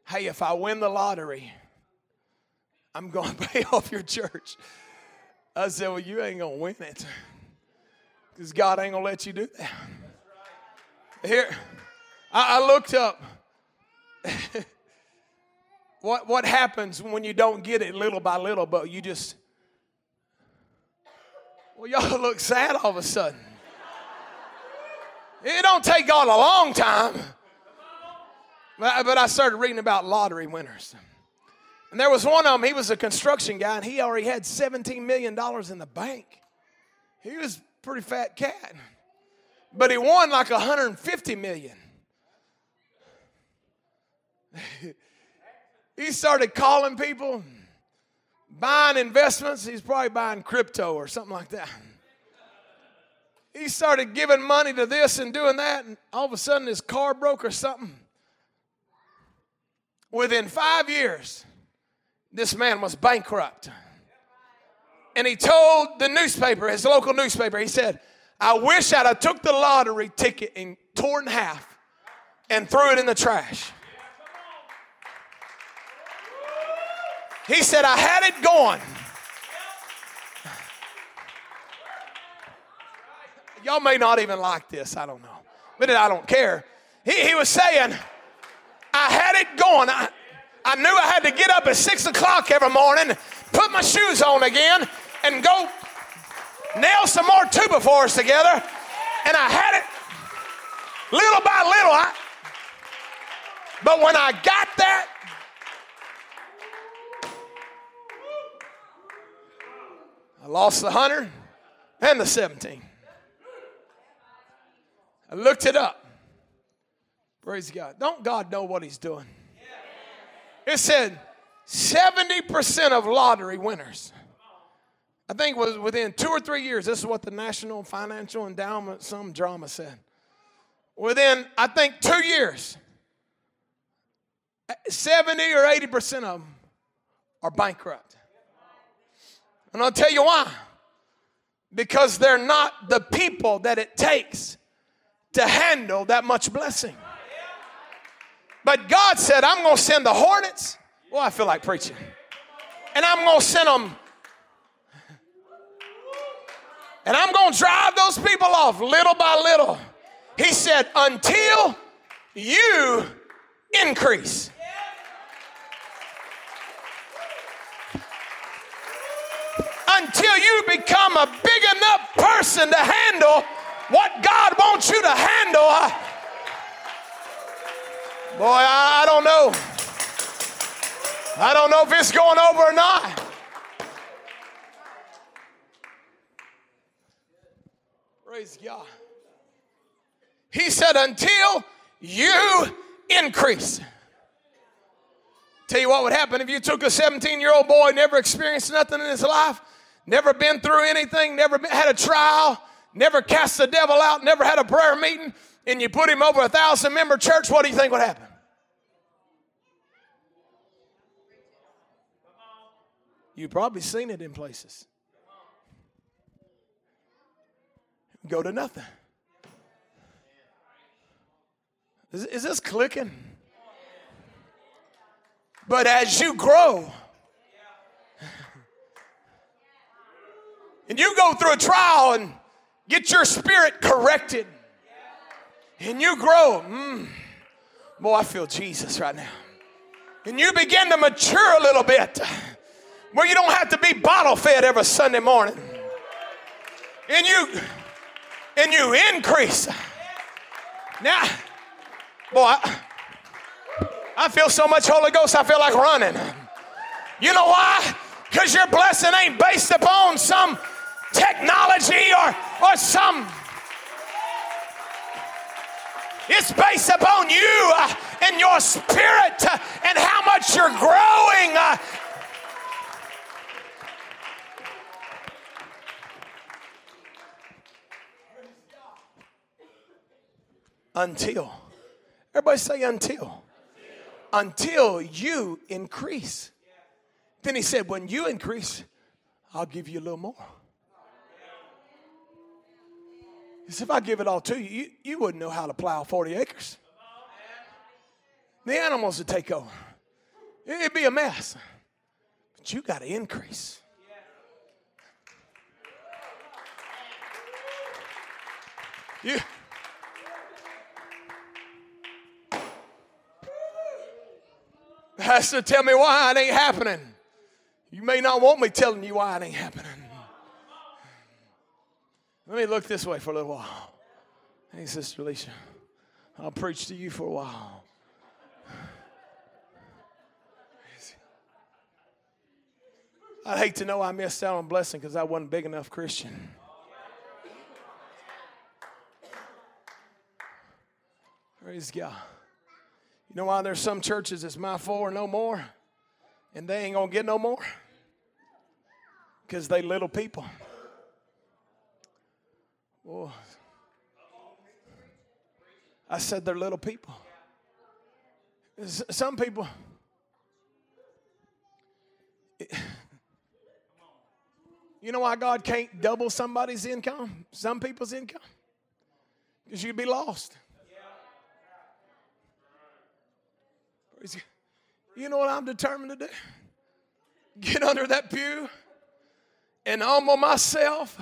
A: Hey, if I win the lottery, I'm going [LAUGHS] to pay off your church. I said, Well, you ain't going to win it because God ain't going to let you do that. Here, I, I looked up [LAUGHS] what, what happens when you don't get it little by little, but you just, well, y'all [LAUGHS] look sad all of a sudden. It don't take God a long time. But but I started reading about lottery winners. And there was one of them, he was a construction guy, and he already had $17 million in the bank. He was a pretty fat cat. But he won like 150 million. [LAUGHS] he started calling people, buying investments. He's probably buying crypto or something like that he started giving money to this and doing that, and all of a sudden his car broke or something. Within five years, this man was bankrupt. And he told the newspaper, his local newspaper, he said, I wish I'd have took the lottery ticket and tore it in half and threw it in the trash. He said, I had it going. Y'all may not even like this, I don't know. But I don't care. He, he was saying, I had it going. I, I knew I had to get up at six o'clock every morning, put my shoes on again, and go nail some more two befores together. And I had it little by little. I, but when I got that, I lost the 100 and the 17. I looked it up. Praise God. Don't God know what He's doing? It said 70% of lottery winners. I think was within two or three years. This is what the National Financial Endowment, some drama said. Within, I think, two years, 70 or 80% of them are bankrupt. And I'll tell you why. Because they're not the people that it takes to handle that much blessing. But God said, I'm going to send the hornets. Well, I feel like preaching. And I'm going to send them. And I'm going to drive those people off little by little. He said, until you increase. Until you become a big enough person to handle what God wants you to handle. Boy, I, I don't know. I don't know if it's going over or not. Praise God. He said, until you increase. Tell you what would happen if you took a 17 year old boy, never experienced nothing in his life, never been through anything, never been, had a trial, never cast the devil out, never had a prayer meeting, and you put him over a thousand member church, what do you think would happen? You've probably seen it in places. Go to nothing. Is, is this clicking? But as you grow, [LAUGHS] and you go through a trial and get your spirit corrected, and you grow, mm, boy, I feel Jesus right now. And you begin to mature a little bit where you don't have to be bottle fed every Sunday morning. And you and you increase. Now, boy, I, I feel so much Holy Ghost, I feel like running. You know why? Because your blessing ain't based upon some technology or, or some. It's based upon you uh, and your spirit uh, and how much you're growing uh, until. Everybody say until. Until you increase. Then he said, when you increase, I'll give you a little more. If I give it all to you, you, you wouldn't know how to plow 40 acres. The animals would take over. It'd be a mess. But you got to increase. You, Pastor, tell me why it ain't happening. You may not want me telling you why it ain't happening. Let me look this way for a little while. Hey, Sister Alicia, I'll preach to you for a while. I'd hate to know I missed out on blessing because I wasn't big enough Christian. Praise God. You know why there's some churches that's my four no more, and they ain't gonna get no more? Because they little people. Oh, I said they're little people. Some people. You know why God can't double somebody's income, some people's income? Because you'd be lost. You know what I'm determined to do? Get under that pew and humble myself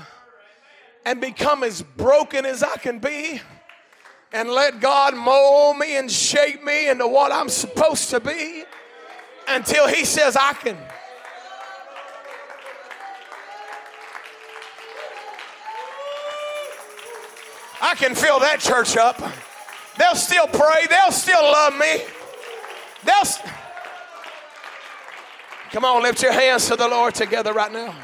A: and become as broken as I can be and let God mold me and shape me into what I'm supposed to be until He says I can. I can fill that church up. They'll still pray, they'll still love me. They'll st- Come on, lift your hands to the Lord together right now.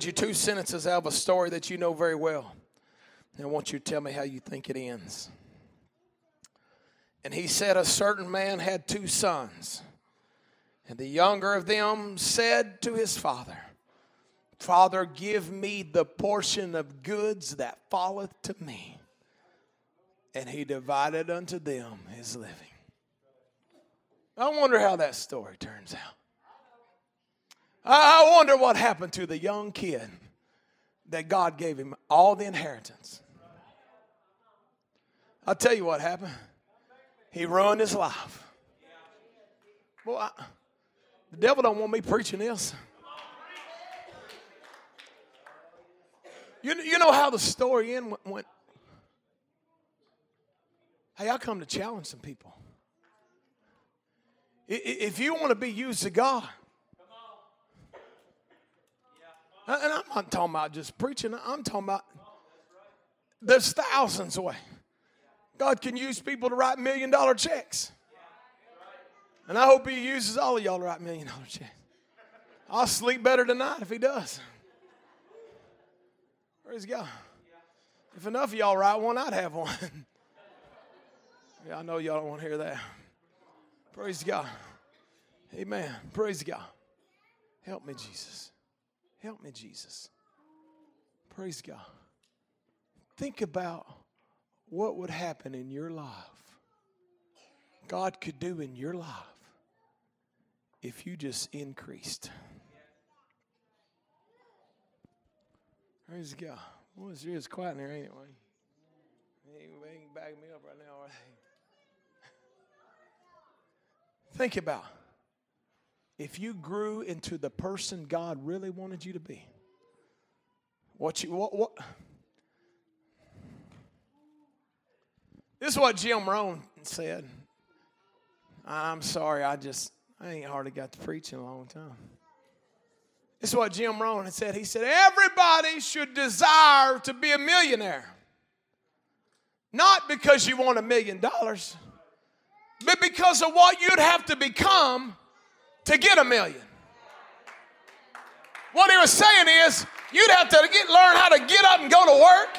A: Read you two sentences out of a story that you know very well. And I want you to tell me how you think it ends. And he said, A certain man had two sons. And the younger of them said to his father, Father, give me the portion of goods that falleth to me. And he divided unto them his living. I wonder how that story turns out. I wonder what happened to the young kid that God gave him all the inheritance. I'll tell you what happened. He ruined his life. Boy, I, the devil don't want me preaching this. You, you know how the story end went, went. Hey, I come to challenge some people. If you want to be used to God, And I'm not talking about just preaching, I'm talking about there's thousands away. God can use people to write million dollar checks. And I hope He uses all of y'all to write million dollar checks. I'll sleep better tonight if He does. Praise God. If enough of y'all write one, I'd have one. [LAUGHS] yeah, I know y'all don't want to hear that. Praise God. Amen. Praise God. Help me, Jesus. Help me, Jesus. Praise God. Think about what would happen in your life, God could do in your life if you just increased. Praise God. Well, it's really quiet in here, ain't it? They ain't backing me up right now, they? Think about if you grew into the person God really wanted you to be. What you what what This is what Jim Rohn said. I'm sorry, I just I ain't hardly got to preach in a long time. This is what Jim Rohn had said. He said, Everybody should desire to be a millionaire. Not because you want a million dollars, but because of what you'd have to become to get a million. What he was saying is, you'd have to get, learn how to get up and go to work.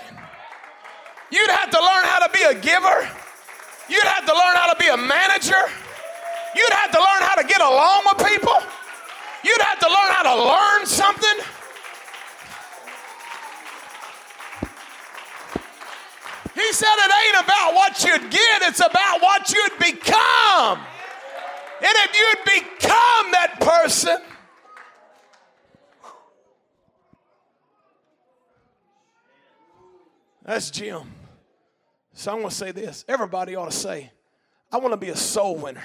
A: You'd have to learn how to be a giver. You'd have to learn how to be a manager. You'd have to learn how to get along with people. You'd have to learn how to learn something. He said it ain't about what you'd get, it's about what you'd become. And if you'd become that person, that's Jim. So I'm going to say this. Everybody ought to say, I want to be a soul winner.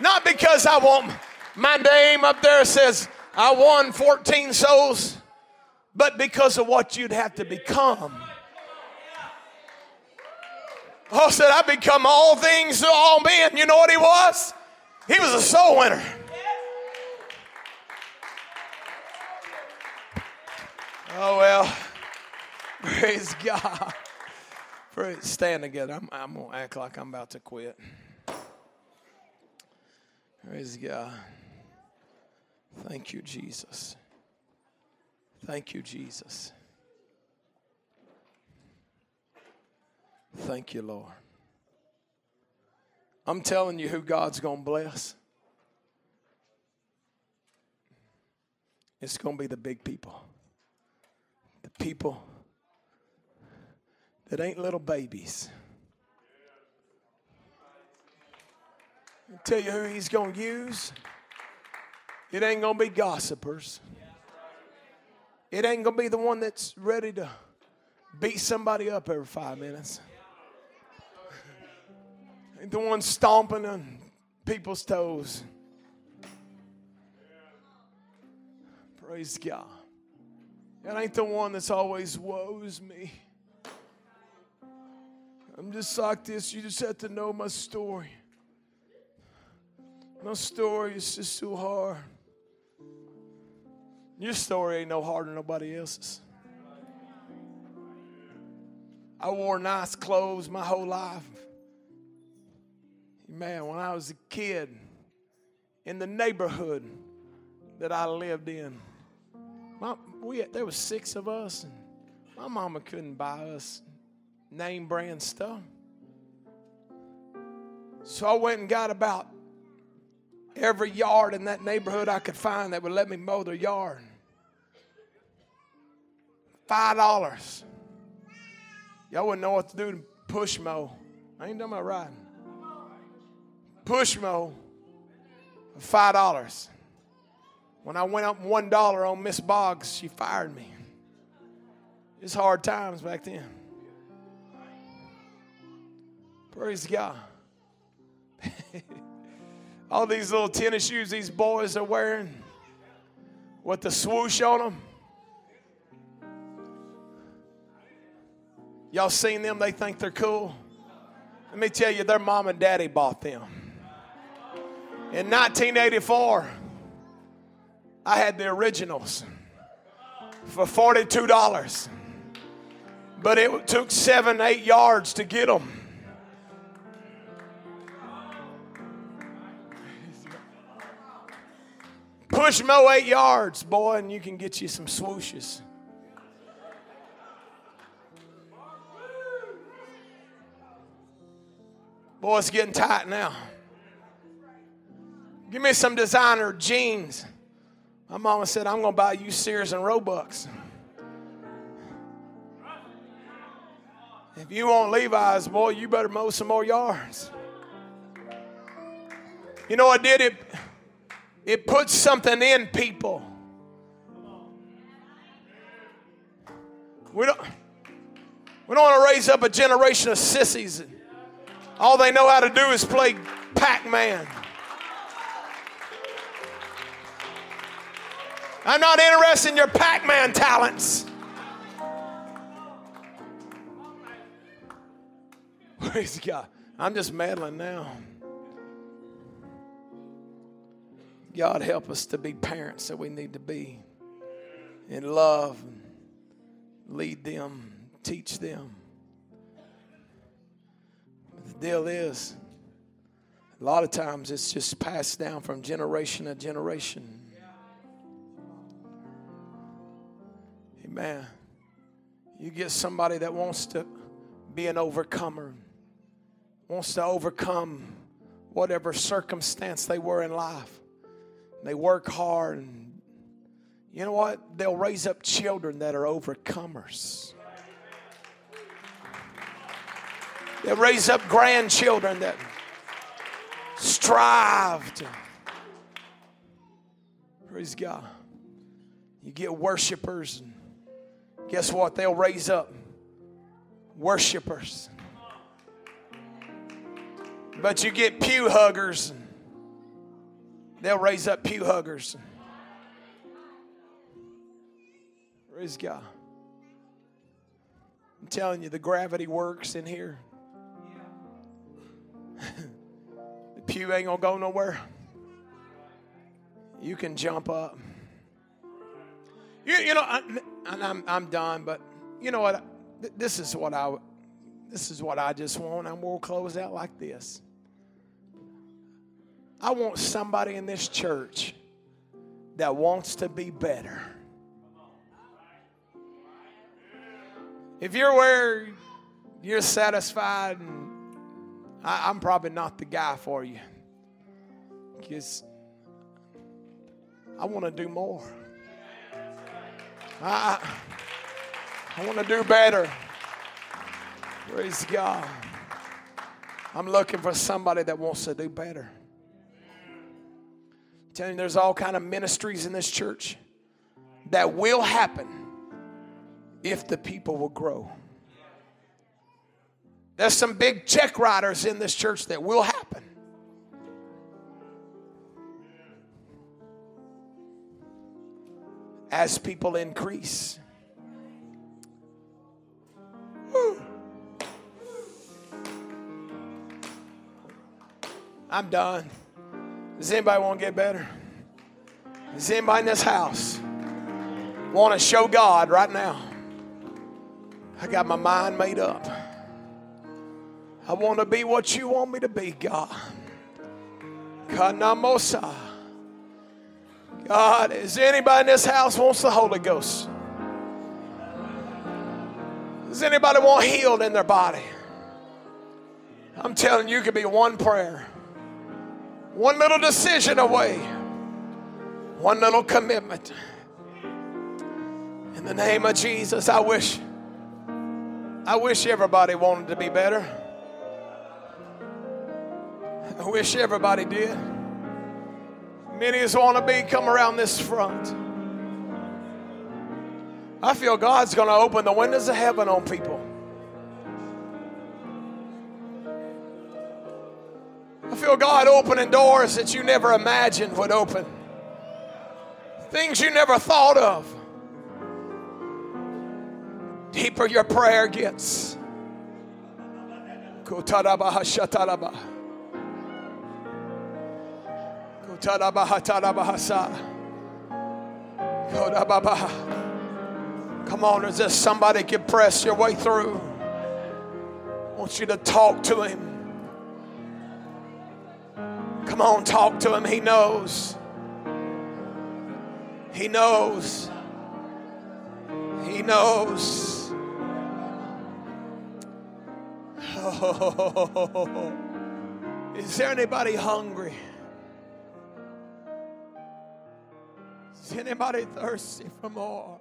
A: Not because I want my name up there says I won 14 souls, but because of what you'd have to become. Paul said, I become all things to all men. You know what he was? He was a soul winner. Oh, well. [LAUGHS] Praise God. Praise, stand together. I'm, I'm going to act like I'm about to quit. Praise God. Thank you, Jesus. Thank you, Jesus. Thank you, Lord. I'm telling you who God's going to bless. It's going to be the big people. The people that ain't little babies. I'll tell you who he's going to use. It ain't going to be gossipers. It ain't going to be the one that's ready to beat somebody up every five minutes. The one stomping on people's toes. Praise God. It ain't the one that's always woes me. I'm just like this. You just have to know my story. My story is just too hard. Your story ain't no harder than nobody else's. I wore nice clothes my whole life. Man, when I was a kid in the neighborhood that I lived in, my, we, there was six of us, and my mama couldn't buy us name brand stuff. So I went and got about every yard in that neighborhood I could find that would let me mow their yard. Five dollars. Y'all wouldn't know what to do to push mow. I ain't done my riding. Push mow. Five dollars. When I went up one dollar on Miss Boggs, she fired me. It's hard times back then. Praise God. [LAUGHS] All these little tennis shoes these boys are wearing with the swoosh on them. Y'all seen them? They think they're cool. Let me tell you, their mom and daddy bought them. In 1984, I had the originals for $42. But it took seven, eight yards to get them. Push mow eight yards, boy, and you can get you some swooshes. Boy, it's getting tight now. Give me some designer jeans. My mama said, I'm going to buy you Sears and Roebucks. If you want Levi's, boy, you better mow some more yards. You know what did it? It puts something in people. We don't, we don't want to raise up a generation of sissies. All they know how to do is play Pac Man. I'm not interested in your Pac Man talents. Praise God. I'm just meddling now. God, help us to be parents that we need to be in love, and lead them, teach them. The deal is, a lot of times it's just passed down from generation to generation. Amen. You get somebody that wants to be an overcomer, wants to overcome whatever circumstance they were in life. They work hard and you know what? They'll raise up children that are overcomers. They'll raise up grandchildren that strive to. Praise God. You get worshipers, and guess what? They'll raise up worshipers. But you get pew huggers, they'll raise up pew huggers. Praise God. I'm telling you, the gravity works in here. [LAUGHS] the pew ain't gonna go nowhere. You can jump up. You, you know, I, I'm, I'm done, but you know what? This is what I, this is what I just want. I'm gonna close out like this. I want somebody in this church that wants to be better. If you're where you're satisfied, and I, am probably not the guy for you because I want to do more. I, I want to do better. Praise God. I'm looking for somebody that wants to do better. I'm telling you, there's all kind of ministries in this church that will happen if the people will grow. There's some big check riders in this church that will happen. As people increase. Woo. I'm done. Does anybody want to get better? Does anybody in this house want to show God right now? I got my mind made up. I want to be what you want me to be, God. Kanamosa. God, is anybody in this house wants the Holy Ghost? Does anybody want healed in their body? I'm telling you, you could be one prayer, one little decision away, one little commitment. In the name of Jesus, I wish, I wish everybody wanted to be better. I wish everybody did. Many as want to be, come around this front. I feel God's going to open the windows of heaven on people. I feel God opening doors that you never imagined would open, things you never thought of. Deeper your prayer gets. Come on, is there somebody can press your way through? I want you to talk to him. Come on, talk to him. He knows. He knows. He knows. Oh, [LAUGHS] is there anybody hungry? Is anybody thirsty for more?